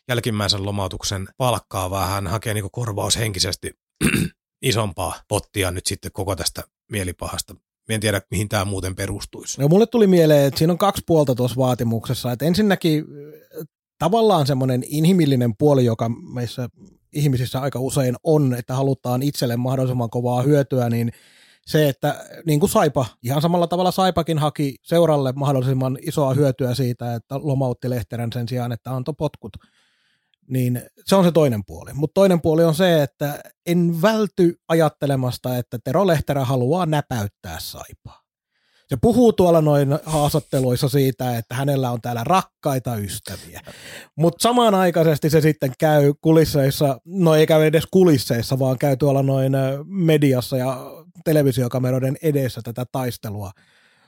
jälkimmäisen lomautuksen palkkaa, vaan hän hakee niin korvaus henkisesti [clears throat] isompaa pottia nyt sitten koko tästä mielipahasta. En tiedä, mihin tämä muuten perustuisi. No, mulle tuli mieleen, että siinä on kaksi puolta tuossa vaatimuksessa. Että ensinnäkin tavallaan semmoinen inhimillinen puoli, joka meissä ihmisissä aika usein on, että halutaan itselle mahdollisimman kovaa hyötyä, niin se, että niin kuin Saipa, ihan samalla tavalla Saipakin haki seuralle mahdollisimman isoa hyötyä siitä, että lomautti Lehterän sen sijaan, että antoi potkut, niin se on se toinen puoli. Mutta toinen puoli on se, että en välty ajattelemasta, että Tero Lehterä haluaa näpäyttää Saipaa. Se puhuu tuolla noin haastatteluissa siitä, että hänellä on täällä rakkaita ystäviä. Mutta samanaikaisesti se sitten käy kulisseissa, no ei käy edes kulisseissa, vaan käy tuolla noin mediassa ja televisiokameroiden edessä tätä taistelua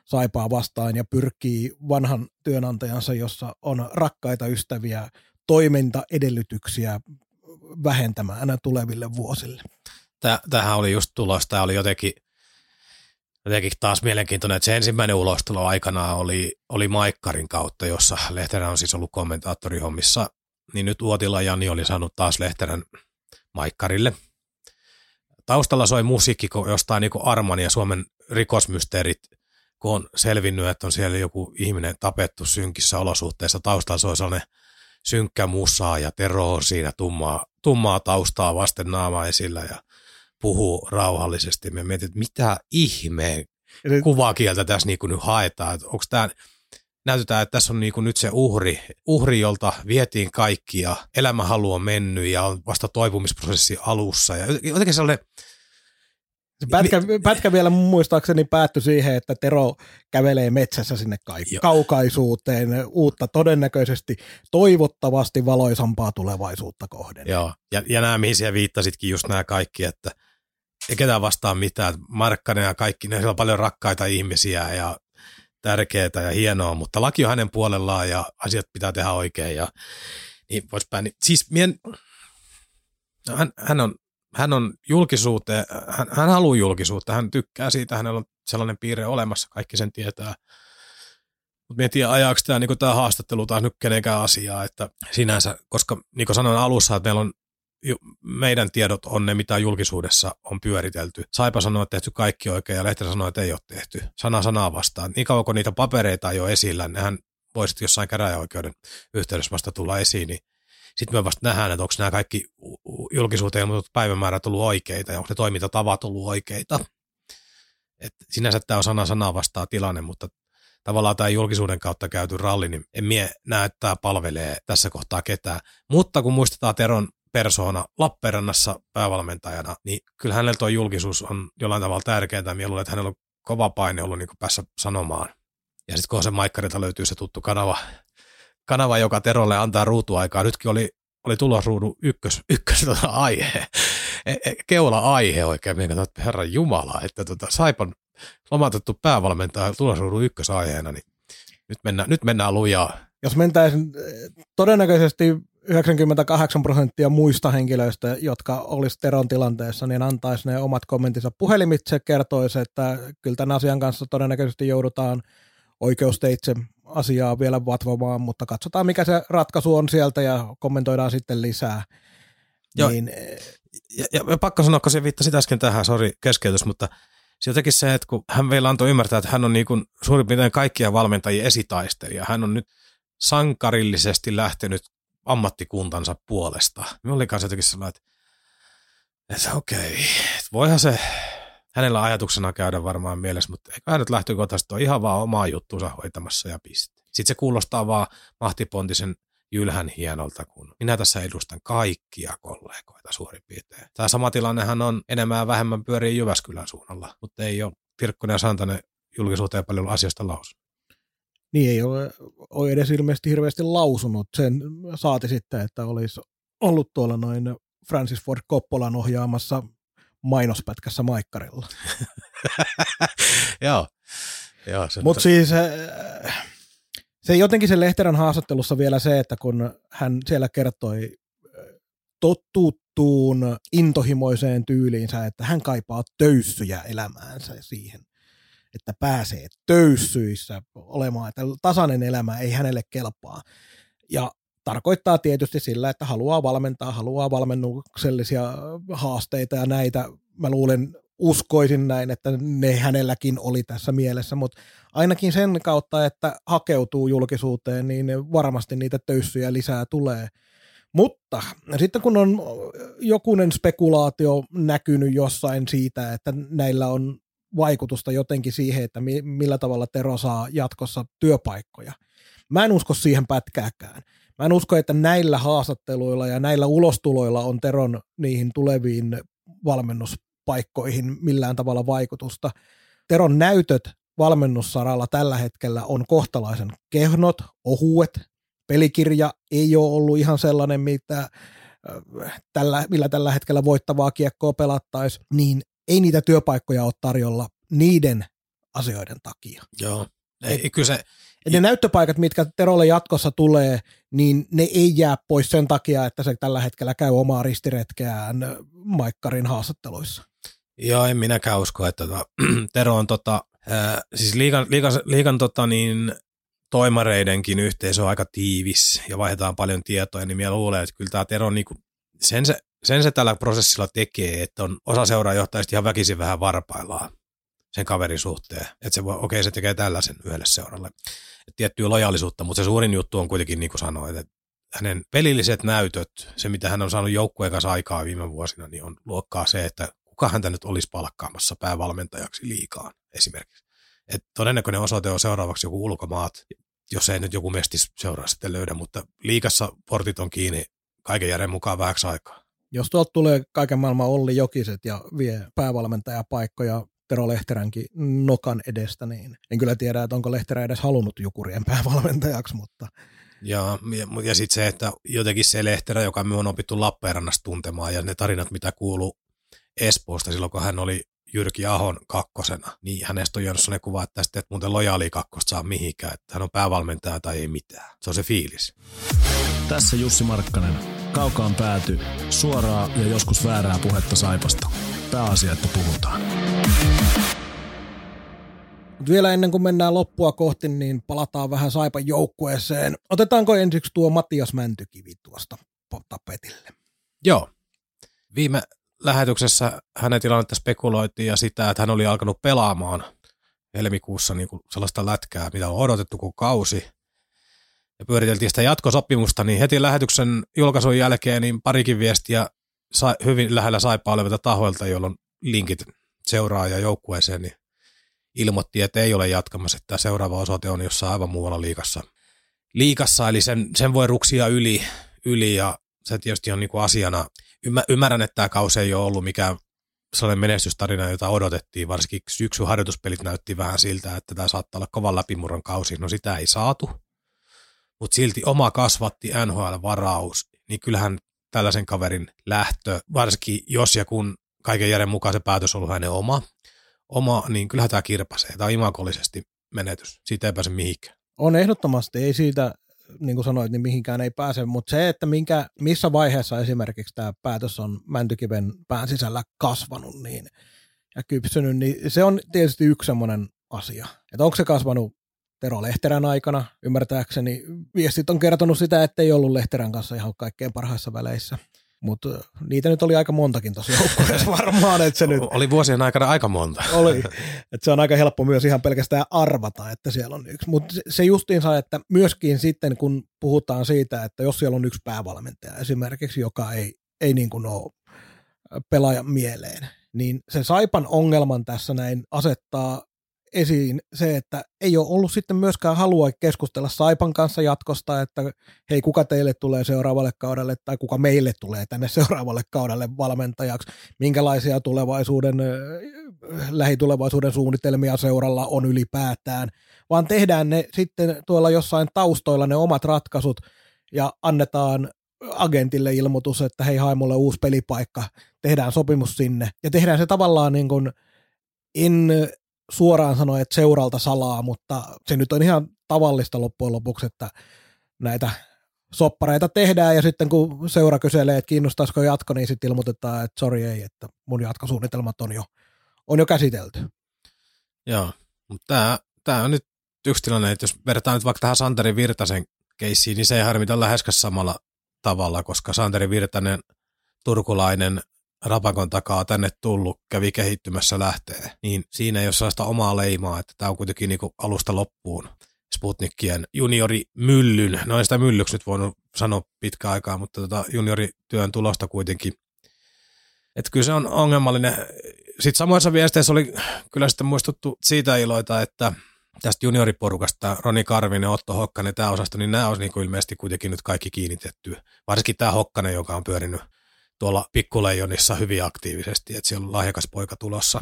saipaa vastaan ja pyrkii vanhan työnantajansa, jossa on rakkaita ystäviä, toimintaedellytyksiä vähentämään tuleville vuosille. Tähän oli just tulossa, tämä oli jotenkin jotenkin taas mielenkiintoinen, että se ensimmäinen ulostulo aikanaan oli, oli Maikkarin kautta, jossa Lehterä on siis ollut kommentaattorihommissa, niin nyt Uotila Jani oli saanut taas Lehterän Maikkarille. Taustalla soi musiikki jostain niin Arman ja Suomen rikosmysteerit, kun on selvinnyt, että on siellä joku ihminen tapettu synkissä olosuhteissa. Taustalla soi sellainen synkkä musaa ja Tero on siinä tummaa, tummaa taustaa vasten naama esillä ja puhuu rauhallisesti. Me mietin, että mitä ihmeen kuvakieltä tässä niin nyt haetaan. Että onko tämä, näytetään, että tässä on niin nyt se uhri, uhri, jolta vietiin kaikki ja elämänhalu on mennyt ja on vasta toipumisprosessi alussa. Ja jotenkin sellainen, se pätkä, pätkä vielä muistaakseni päättyi siihen, että Tero kävelee metsässä sinne kaikki, kaukaisuuteen, uutta todennäköisesti toivottavasti valoisampaa tulevaisuutta kohden. Joo, ja, ja nämä mihin siellä viittasitkin just nämä kaikki, että ei ketään vastaa mitään. Markkanen ja kaikki, ne on paljon rakkaita ihmisiä ja tärkeää ja hienoa, mutta laki on hänen puolellaan ja asiat pitää tehdä oikein ja niin poispäin. Siis mien, no hän, hän, on, hän on julkisuuteen, hän, hän haluaa julkisuutta, hän tykkää siitä, hänellä on sellainen piirre olemassa, kaikki sen tietää. Mutta en tiedä, ajaako tämä, niin tämä haastattelu taas nyt kenenkään asiaa, että sinänsä, koska niin kuin sanoin alussa, että meillä on meidän tiedot on ne, mitä julkisuudessa on pyöritelty. Saipa sanoi, että tehty kaikki oikein ja Lehterä sanoi, että ei ole tehty. Sana sanaa vastaan. Niin kauan kun niitä papereita ei ole esillä, nehän voisit jossain käräjäoikeuden yhteydessä vasta tulla esiin, niin sitten me vasta nähdään, että onko nämä kaikki julkisuuteen ilmoitut päivämäärät ollut oikeita ja onko ne toimintatavat ollut oikeita. Et sinänsä tämä on sana sanaa vastaan tilanne, mutta tavallaan tämä julkisuuden kautta käyty ralli, niin en mie näe, että tämä palvelee tässä kohtaa ketään. Mutta kun muistetaan Teron persoona Lappeenrannassa päävalmentajana, niin kyllä hänellä tuo julkisuus on jollain tavalla tärkeää. Minä että hänellä on kova paine ollut niin päässä sanomaan. Ja sitten kun se maikkarilta löytyy se tuttu kanava, kanava, joka Terolle antaa ruutuaikaa. Nytkin oli oli tulosruudun ykkös, ykkös tota aihe, e, e, keula-aihe oikein, minkä tota, herran jumala, että tota, Saipan lomautettu päävalmentaja tulosruudun ykkösaiheena, niin nyt mennään, nyt mennään lujaa. Jos mentäisiin todennäköisesti 98 prosenttia muista henkilöistä, jotka olisi Teron tilanteessa, niin antaisi ne omat kommentinsa puhelimitse, kertoisi, että kyllä tämän asian kanssa todennäköisesti joudutaan oikeusteitse asiaa vielä vatvomaan, mutta katsotaan mikä se ratkaisu on sieltä ja kommentoidaan sitten lisää. Joo. Niin, ja, ja, ja pakko sanoa, kun se viittasi äsken tähän, sori keskeytys, mutta se jotenkin se, että kun hän vielä antoi ymmärtää, että hän on niin kuin suurin piirtein kaikkia valmentajia esitaistelija. Hän on nyt sankarillisesti lähtenyt ammattikuntansa puolesta. Minulla oli kanssa jotenkin sellainen, että, että okei, että voihan se hänellä ajatuksena käydä varmaan mielessä, mutta eikö hän nyt lähtökohtaisesti ole ihan vaan omaa juttuunsa hoitamassa ja piste. Sitten se kuulostaa vaan Mahtipontisen jylhän hienolta, kun minä tässä edustan kaikkia kollegoita suurin piirtein. Tämä sama tilannehan on enemmän ja vähemmän pyörii Jyväskylän suunnalla, mutta ei ole Pirkkonen ja Santanen julkisuuteen paljon asiasta lausu. Niin ei ole, ole edes ilmeisesti hirveästi lausunut. Sen saati sitten, että olisi ollut tuolla noin Francis Ford Coppolan ohjaamassa mainospätkässä Maikkarilla. [laughs] Joo. Joo Mutta siis se jotenkin sen Lehterän haastattelussa vielä se, että kun hän siellä kertoi tottuuttuun intohimoiseen tyyliinsä, että hän kaipaa töyssyjä elämäänsä siihen, että pääsee töyssyissä olemaan, että tasainen elämä ei hänelle kelpaa. Ja tarkoittaa tietysti sillä, että haluaa valmentaa, haluaa valmennuksellisia haasteita ja näitä. Mä luulen, uskoisin näin, että ne hänelläkin oli tässä mielessä, mutta ainakin sen kautta, että hakeutuu julkisuuteen, niin varmasti niitä töyssyjä lisää tulee. Mutta sitten kun on jokunen spekulaatio näkynyt jossain siitä, että näillä on vaikutusta jotenkin siihen, että millä tavalla Tero saa jatkossa työpaikkoja. Mä en usko siihen pätkääkään. Mä en usko, että näillä haastatteluilla ja näillä ulostuloilla on Teron niihin tuleviin valmennuspaikkoihin millään tavalla vaikutusta. Teron näytöt valmennussaralla tällä hetkellä on kohtalaisen kehnot, ohuet. Pelikirja ei ole ollut ihan sellainen, mitä, tällä, millä tällä hetkellä voittavaa kiekkoa pelattaisi, niin ei niitä työpaikkoja ole tarjolla niiden asioiden takia. Joo. Ei, kyllä se, ne näyttöpaikat, mitkä Terolle jatkossa tulee, niin ne ei jää pois sen takia, että se tällä hetkellä käy omaa ristiretkeään Maikkarin haastatteluissa. Joo, en minäkään usko, että tota, [clears throat] Tero on tota, äh, siis liikan, liikan, liikan tota niin, toimareidenkin yhteisö on aika tiivis ja vaihdetaan paljon tietoja, niin minä luulen, että kyllä tämä Tero niin kuin, sen, se, sen se tällä prosessilla tekee, että on osa seuraajohtajista ihan väkisin vähän varpaillaan sen kaverin suhteen. Että se voi, okei, okay, se tekee tällaisen yhdelle seuralle. Et tiettyä lojaalisuutta, mutta se suurin juttu on kuitenkin, niin kuin sanoit, että hänen pelilliset näytöt, se mitä hän on saanut joukkueen kanssa aikaa viime vuosina, niin on luokkaa se, että kuka häntä nyt olisi palkkaamassa päävalmentajaksi liikaan esimerkiksi. Et todennäköinen osoite on seuraavaksi joku ulkomaat, jos ei nyt joku mestis seuraa sitten löydä, mutta liikassa portit on kiinni kaiken järjen mukaan vähäksi aikaa. Jos tuolta tulee kaiken maailman Olli Jokiset ja vie päävalmentajapaikkoja Tero Lehteränkin nokan edestä, niin en kyllä tiedä, että onko Lehterä edes halunnut Jukurien päävalmentajaksi, mutta... Ja, ja, ja sitten se, että jotenkin se Lehterä, joka me on opittu Lappeenrannassa tuntemaan, ja ne tarinat, mitä kuuluu Espoosta silloin, kun hän oli Jyrki Ahon kakkosena, niin hänestä on jäänyt sellainen kuva, että tästä et muuten lojaali kakkosta saa mihinkään, että hän on päävalmentaja tai ei mitään. Se on se fiilis. Tässä Jussi Markkanen. Kaukaan pääty. Suoraa ja joskus väärää puhetta Saipasta. Pääasia, että puhutaan. Mut vielä ennen kuin mennään loppua kohti, niin palataan vähän Saipan joukkueeseen. Otetaanko ensiksi tuo Mattias Mäntykivi tuosta tapetille? Joo. Viime lähetyksessä hänen tilannetta spekuloitiin ja sitä, että hän oli alkanut pelaamaan helmikuussa niin kuin sellaista lätkää, mitä on odotettu kuin kausi. Ja pyöriteltiin sitä jatkosopimusta, niin heti lähetyksen julkaisun jälkeen niin parikin viestiä sai, hyvin lähellä saipaa olevilta tahoilta, jolloin linkit seuraa ja joukkueeseen, niin ilmoitti, että ei ole jatkamassa, että seuraava osoite on jossain aivan muualla liikassa. Liikassa, eli sen, sen voi ruksia yli, yli ja se tietysti on niin kuin asiana. Ymmärrän, että tämä kausi ei ole ollut mikään sellainen menestystarina, jota odotettiin, varsinkin syksyn harjoituspelit näytti vähän siltä, että tämä saattaa olla kovan läpimurron kausi. No sitä ei saatu, mutta silti oma kasvatti NHL-varaus niin kyllähän tällaisen kaverin lähtö, varsinkin jos ja kun kaiken järjen mukaan se päätös on ollut hänen oma, oma niin kyllähän tämä kirpasee. Tämä on imakollisesti menetys. Siitä ei pääse mihinkään. On ehdottomasti, ei siitä, niin kuin sanoit, niin mihinkään ei pääse, mutta se, että minkä, missä vaiheessa esimerkiksi tämä päätös on Mäntykiven pään sisällä kasvanut niin, ja kypsynyt, niin se on tietysti yksi semmoinen asia. Että onko se kasvanut Tero Lehterän aikana, ymmärtääkseni viestit on kertonut sitä, että ei ollut Lehterän kanssa ihan kaikkein parhaissa väleissä. Mutta niitä nyt oli aika montakin tosi joukkueessa [laughs] varmaan, että se nyt Oli vuosien aikana aika monta. oli. [laughs] Että se on aika helppo myös ihan pelkästään arvata, että siellä on yksi. Mutta se justiinsa, että myöskin sitten kun puhutaan siitä, että jos siellä on yksi päävalmentaja esimerkiksi, joka ei, ei niin kuin ole pelaajan mieleen, niin se Saipan ongelman tässä näin asettaa esiin se, että ei ole ollut sitten myöskään halua keskustella Saipan kanssa jatkosta, että hei, kuka teille tulee seuraavalle kaudelle tai kuka meille tulee tänne [laughs] seuraavalle kaudelle valmentajaksi, minkälaisia tulevaisuuden, lähitulevaisuuden suunnitelmia seuralla on ylipäätään, vaan tehdään ne sitten tuolla jossain taustoilla ne omat ratkaisut ja annetaan agentille ilmoitus, että hei, hae mulle uusi pelipaikka, tehdään sopimus sinne. Ja tehdään se tavallaan niin kuin, en suoraan sano, että seuralta salaa, mutta se nyt on ihan tavallista loppujen lopuksi, että näitä soppareita tehdään ja sitten kun seura kyselee, että kiinnostaisiko jatko, niin sitten ilmoitetaan, että sori ei, että mun jatkosuunnitelmat on jo, on jo käsitelty. Joo, mutta tämä, tämä on nyt yksi tilanne, että jos vertaa nyt vaikka tähän Santeri Virtasen keissiin, niin se ei harmita läheskään samalla tavalla, koska Santeri Virtanen, turkulainen, Rapakon takaa tänne tullut, kävi kehittymässä lähtee, niin siinä ei ole sellaista omaa leimaa, että tämä on kuitenkin niinku alusta loppuun Sputnikien juniori myllyn, no en sitä myllyksi nyt voinut sanoa pitkä aikaa, mutta tota juniorityön tulosta kuitenkin. Että kyllä se on ongelmallinen. Sitten samoissa viesteissä oli kyllä sitten muistuttu siitä iloita, että tästä junioriporukasta, Roni Karvinen, Otto Hokkanen, tämä osasto, niin nämä olisi niin kuin ilmeisesti kuitenkin nyt kaikki kiinnitetty. Varsinkin tämä Hokkanen, joka on pyörinyt tuolla pikkuleijonissa hyvin aktiivisesti, että siellä on lahjakas poika tulossa.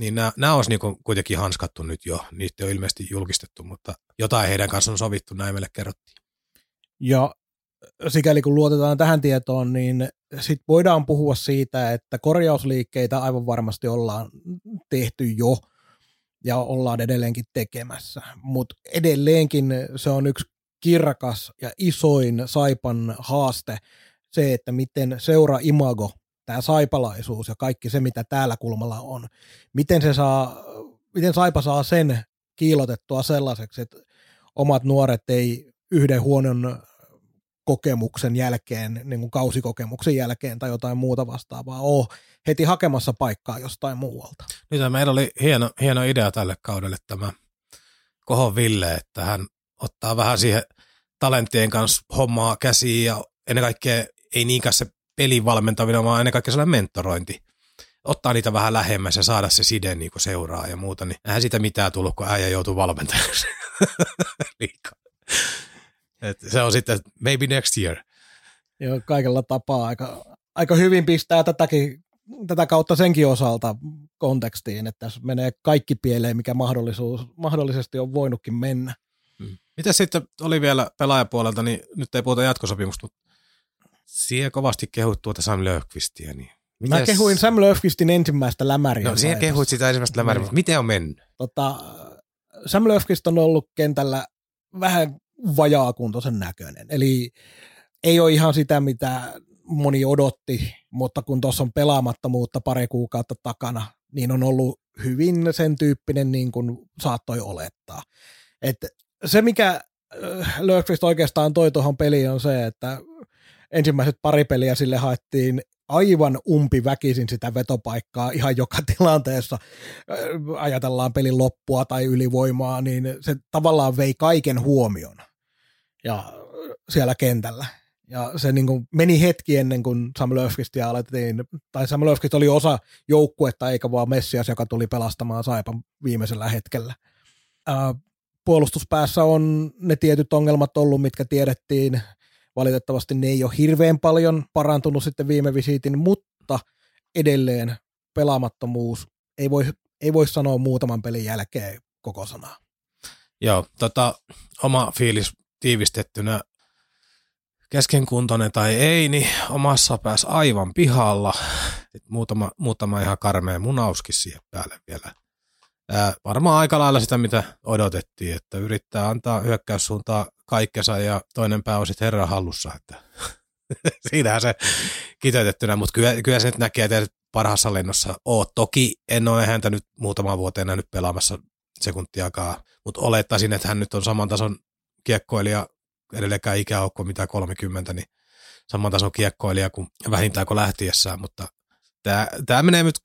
Niin nämä, nämä olisi niin kuitenkin hanskattu nyt jo, niitä on ilmeisesti julkistettu, mutta jotain heidän kanssaan on sovittu, näin meille kerrottiin. Ja sikäli kun luotetaan tähän tietoon, niin sit voidaan puhua siitä, että korjausliikkeitä aivan varmasti ollaan tehty jo ja ollaan edelleenkin tekemässä. Mutta edelleenkin se on yksi kirkas ja isoin Saipan haaste, se, että miten seura imago, tämä saipalaisuus ja kaikki se, mitä täällä kulmalla on, miten se saa, miten Saipa saa sen kiilotettua sellaiseksi, että omat nuoret ei yhden huonon kokemuksen jälkeen, niin kuin kausikokemuksen jälkeen tai jotain muuta vastaavaa, ole heti hakemassa paikkaa jostain muualta. Nyt meillä oli hieno, hieno idea tälle kaudelle tämä Kohon Ville, että hän ottaa vähän siihen talenttien kanssa hommaa käsiin ja ennen kaikkea ei niinkään se pelin valmentavina, vaan ennen kaikkea sellainen mentorointi. Ottaa niitä vähän lähemmäs ja saada se side niin kuin seuraa ja muuta, niin eihän sitä mitään tullut, kun äijä joutuu valmentajaksi. [laughs] Liikaa. Et se on sitten maybe next year. Ja kaikella tapaa aika, aika hyvin pistää tätäkin, tätä kautta senkin osalta kontekstiin, että tässä menee kaikki pieleen, mikä mahdollisuus, mahdollisesti on voinutkin mennä. Mm. Mitä sitten oli vielä pelaajapuolelta, niin nyt ei puhuta jatkosopimusta, mutta siihen kovasti kehut tuota Sam Löfqvistia. Niin Mä kehuin Sam Löfqvistin ensimmäistä lämäriä. No, siihen kehuit sitä ensimmäistä lämäriä, mutta miten on mennyt? Tota, Sam Löfqvist on ollut kentällä vähän vajaakuntoisen näköinen. Eli ei ole ihan sitä, mitä moni odotti, mutta kun tuossa on pelaamattomuutta pari kuukautta takana, niin on ollut hyvin sen tyyppinen niin kuin saattoi olettaa. Et se, mikä Löfqvist oikeastaan toi tuohon peliin on se, että ensimmäiset pari peliä sille haettiin aivan umpiväkisin sitä vetopaikkaa ihan joka tilanteessa. Ajatellaan pelin loppua tai ylivoimaa, niin se tavallaan vei kaiken huomion ja siellä kentällä. Ja se niin kuin meni hetki ennen kuin Sam Löfqvistia alettiin, tai Sam Löfqvist oli osa joukkuetta, eikä vaan Messias, joka tuli pelastamaan Saipan viimeisellä hetkellä. Ää, puolustuspäässä on ne tietyt ongelmat ollut, mitkä tiedettiin. Valitettavasti ne ei ole hirveän paljon parantunut sitten viime visiitin, mutta edelleen pelaamattomuus ei voi, ei voi sanoa muutaman pelin jälkeen koko sanaa. Joo, tota, oma fiilis tiivistettynä keskenkuntoinen tai ei, niin omassa päässä aivan pihalla. Sitten muutama, muutama ihan karmea munauskin siihen päälle vielä. Ää, varmaan aika lailla sitä, mitä odotettiin, että yrittää antaa hyökkäyssuuntaan kaikkensa ja toinen pää on sitten herran hallussa. Että [laughs] siinähän se kiteytettynä, mutta kyllä, kyllä se nyt näkee, että parhaassa lennossa oot. Toki en ole häntä nyt muutaman vuoteen nähnyt pelaamassa sekuntiakaan, mutta olettaisin, että hän nyt on saman tason kiekkoilija, edelleenkään ikäaukko mitä 30, niin saman tason kiekkoilija kuin vähintään kuin lähtiessään, mutta tämä, tämä menee nyt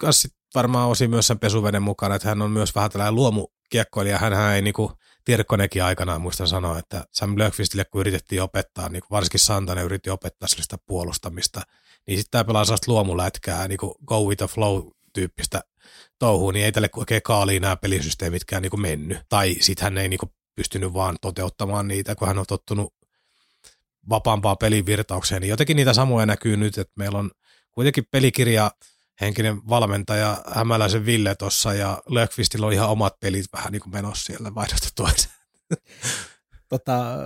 varmaan osin myös sen pesuveden mukana, että hän on myös vähän tällainen luomukiekkoilija, hän ei niinku Tirkkonenkin aikanaan muistan sanoa, että Sam Löfqvistille kun yritettiin opettaa, niin varsinkin Santanen yritti opettaa sitä puolustamista, niin sitten tämä pelaa sellaista luomulätkää, niin kuin go with the flow tyyppistä touhuun, niin ei tälle oikein kaaliin nämä pelisysteemitkään niin mennyt. Tai sitten hän ei niin kuin pystynyt vaan toteuttamaan niitä, kun hän on tottunut vapaampaan pelin virtaukseen. Niin jotenkin niitä samoja näkyy nyt, että meillä on kuitenkin pelikirja henkinen valmentaja Hämäläisen Ville tuossa ja Lökvistillä on ihan omat pelit vähän niin kuin menossa siellä vaihdostettu. [laughs] Tota,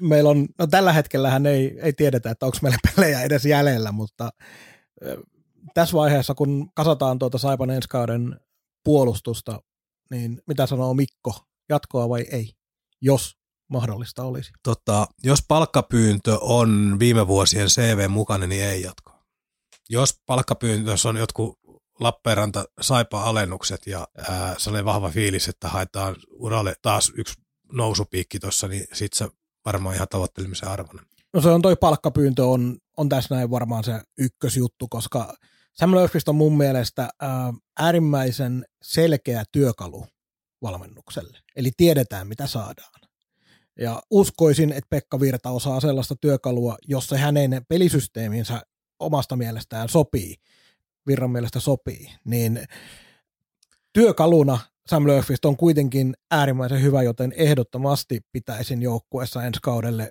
meillä on, no tällä hetkellähän ei, ei tiedetä, että onko meillä pelejä edes jäljellä, mutta tässä vaiheessa, kun kasataan tuota Saipan ensi kauden puolustusta, niin mitä sanoo Mikko, jatkoa vai ei, jos mahdollista olisi? Tota, jos palkkapyyntö on viime vuosien CV mukainen, niin ei jatkoa. Jos palkkapyyntö on jotkut Lappeenranta saipa alennukset ja ää, sellainen vahva fiilis, että haetaan uralle taas yksi nousupiikki tuossa, niin sit se varmaan ihan tavoittelemisen arvoinen. No se on toi palkkapyyntö on, on tässä näin varmaan se ykkösjuttu, koska Sam Löfqvist on mun mielestä ää, äärimmäisen selkeä työkalu valmennukselle. Eli tiedetään, mitä saadaan. Ja uskoisin, että Pekka Virta osaa sellaista työkalua, jos se hänen pelisysteeminsä omasta mielestään sopii, Virran mielestä sopii, niin työkaluna Sam Löfqvist on kuitenkin äärimmäisen hyvä, joten ehdottomasti pitäisin joukkueessa ensi kaudelle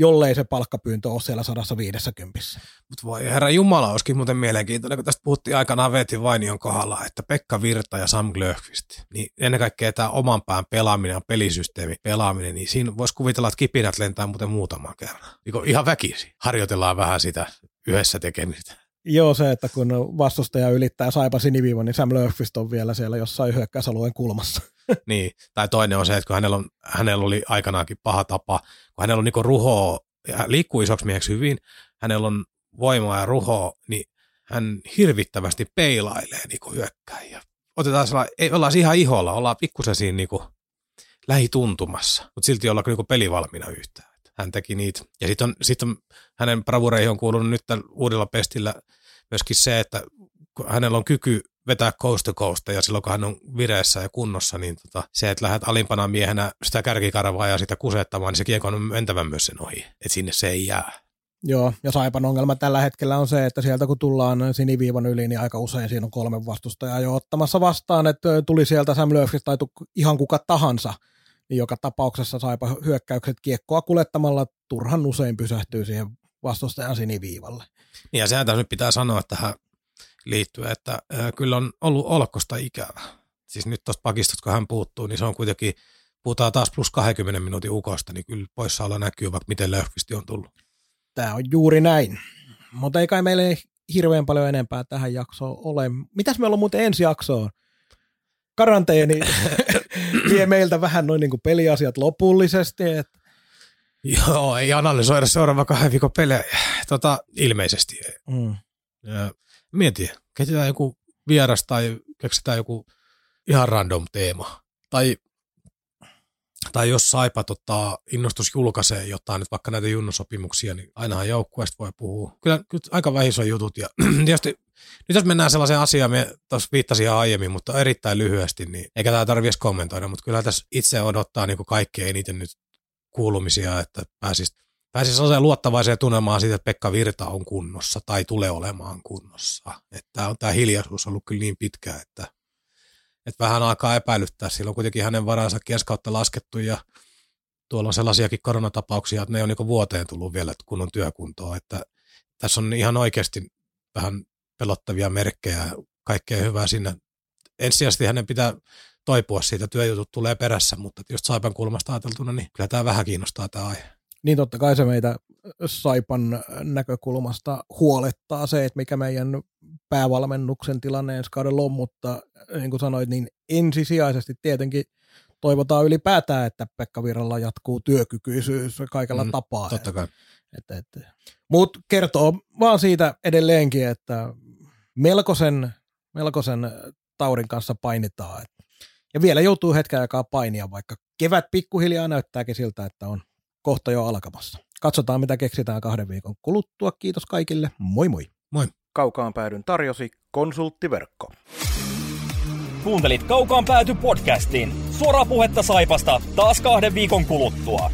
jollei se palkkapyyntö ole siellä 150. Mutta voi herra Jumala, olisikin muuten mielenkiintoinen, kun tästä puhuttiin aikanaan Veetin Vainion kohdalla, että Pekka Virta ja Sam Glöfqvist, niin ennen kaikkea tämä oman pään pelaaminen ja pelisysteemi pelaaminen, niin siinä voisi kuvitella, että kipinät lentää muuten muutaman kerran. Niin ihan väkisi. Harjoitellaan vähän sitä yhdessä tekemistä. Joo, se, että kun vastustaja ylittää saipa siniviivan, niin Sam Löfqvist on vielä siellä jossain hyökkäysalueen kulmassa. [laughs] niin, tai toinen on se, että kun hänellä, on, hänellä oli aikanaankin paha tapa, kun hänellä on niin ruhoa, ja liikkuu isoksi mieheksi hyvin, hänellä on voimaa ja ruhoa, niin hän hirvittävästi peilailee niin hyökkäjiä. Otetaan sellainen, ei olla ihan iholla, ollaan pikkusen siinä niin kuin lähituntumassa, mutta silti olla niin pelivalmiina yhtään hän teki niitä. Ja sitten on, sit on, hänen bravureihin on kuulunut nyt uudella pestillä myöskin se, että hänellä on kyky vetää coast to coast, ja silloin kun hän on vireessä ja kunnossa, niin tota, se, että lähdet alimpana miehenä sitä kärkikarvaa ja sitä kusettamaan, niin se kiekko on mentävä myös sen ohi, että sinne se ei jää. Joo, ja Saipan ongelma tällä hetkellä on se, että sieltä kun tullaan siniviivan yli, niin aika usein siinä on kolme vastustajaa jo ottamassa vastaan, että tuli sieltä Sam Löfqvist tai ihan kuka tahansa, niin joka tapauksessa saipa hyökkäykset kiekkoa kulettamalla turhan usein pysähtyy siihen vastustajan siniviivalle. Niin ja sehän tässä nyt pitää sanoa tähän liittyen, että äh, kyllä on ollut olkosta ikävä. Siis nyt tuosta pakistosta, kun hän puuttuu, niin se on kuitenkin, puhutaan taas plus 20 minuutin ukosta, niin kyllä poissaolo näkyy, vaikka miten Löfqvist on tullut. Tämä on juuri näin. Mutta ei kai meille hirveän paljon enempää tähän jaksoon ole. Mitäs meillä on muuten ensi jaksoon? Karanteeni vie meiltä vähän noin niin kuin peliasiat lopullisesti. Että Joo, ei analysoida seuraava kahden viikon pelejä. Tota, ilmeisesti. Mm. Ja, mieti, keksitään joku vieras tai keksitään joku ihan random teema. Tai, tai jos Saipa tota, innostus julkaisee jotain, nyt vaikka näitä junnosopimuksia, niin ainahan joukkueesta voi puhua. Kyllä, kyllä aika vähissä jutut. Ja [clears throat] tietysti nyt jos mennään sellaiseen asiaan, me tuossa viittasin jo aiemmin, mutta erittäin lyhyesti, niin eikä tämä tarvitse kommentoida, mutta kyllä tässä itse odottaa niin kaikkein eniten nyt kuulumisia, että pääsisi pääsis sellaiseen luottavaiseen tunnelmaan siitä, että Pekka Virta on kunnossa tai tulee olemaan kunnossa. Että on tämä hiljaisuus ollut kyllä niin pitkä, että, että vähän alkaa epäilyttää. Silloin kuitenkin hänen varansa keskautta laskettu ja tuolla on sellaisiakin koronatapauksia, että ne on niin vuoteen tullut vielä kunnon työkuntoa. Että tässä on ihan oikeasti vähän pelottavia merkkejä, kaikkea hyvää sinne. Ensisijaisesti hänen pitää toipua siitä, työjutut tulee perässä, mutta jos Saipan kulmasta ajateltuna, niin kyllä tämä vähän kiinnostaa tämä aihe. Niin totta kai se meitä Saipan näkökulmasta huolettaa se, että mikä meidän päävalmennuksen tilanne ensi kaudella on, mutta niin kuin sanoit, niin ensisijaisesti tietenkin toivotaan ylipäätään, että Pekka Virralla jatkuu työkykyisyys kaikella mm, tapaa. Totta kai. Et, et, Mutta kertoo vaan siitä edelleenkin, että melkoisen, melkoisen taudin kanssa painitaan. Et, ja vielä joutuu hetken aikaa painia, vaikka kevät pikkuhiljaa näyttääkin siltä, että on kohta jo alkamassa. Katsotaan, mitä keksitään kahden viikon kuluttua. Kiitos kaikille. Moi moi. Moi. Kaukaan päädyn tarjosi konsulttiverkko. Kuuntelit Kaukaan pääty podcastin. Suoraa puhetta Saipasta taas kahden viikon kuluttua.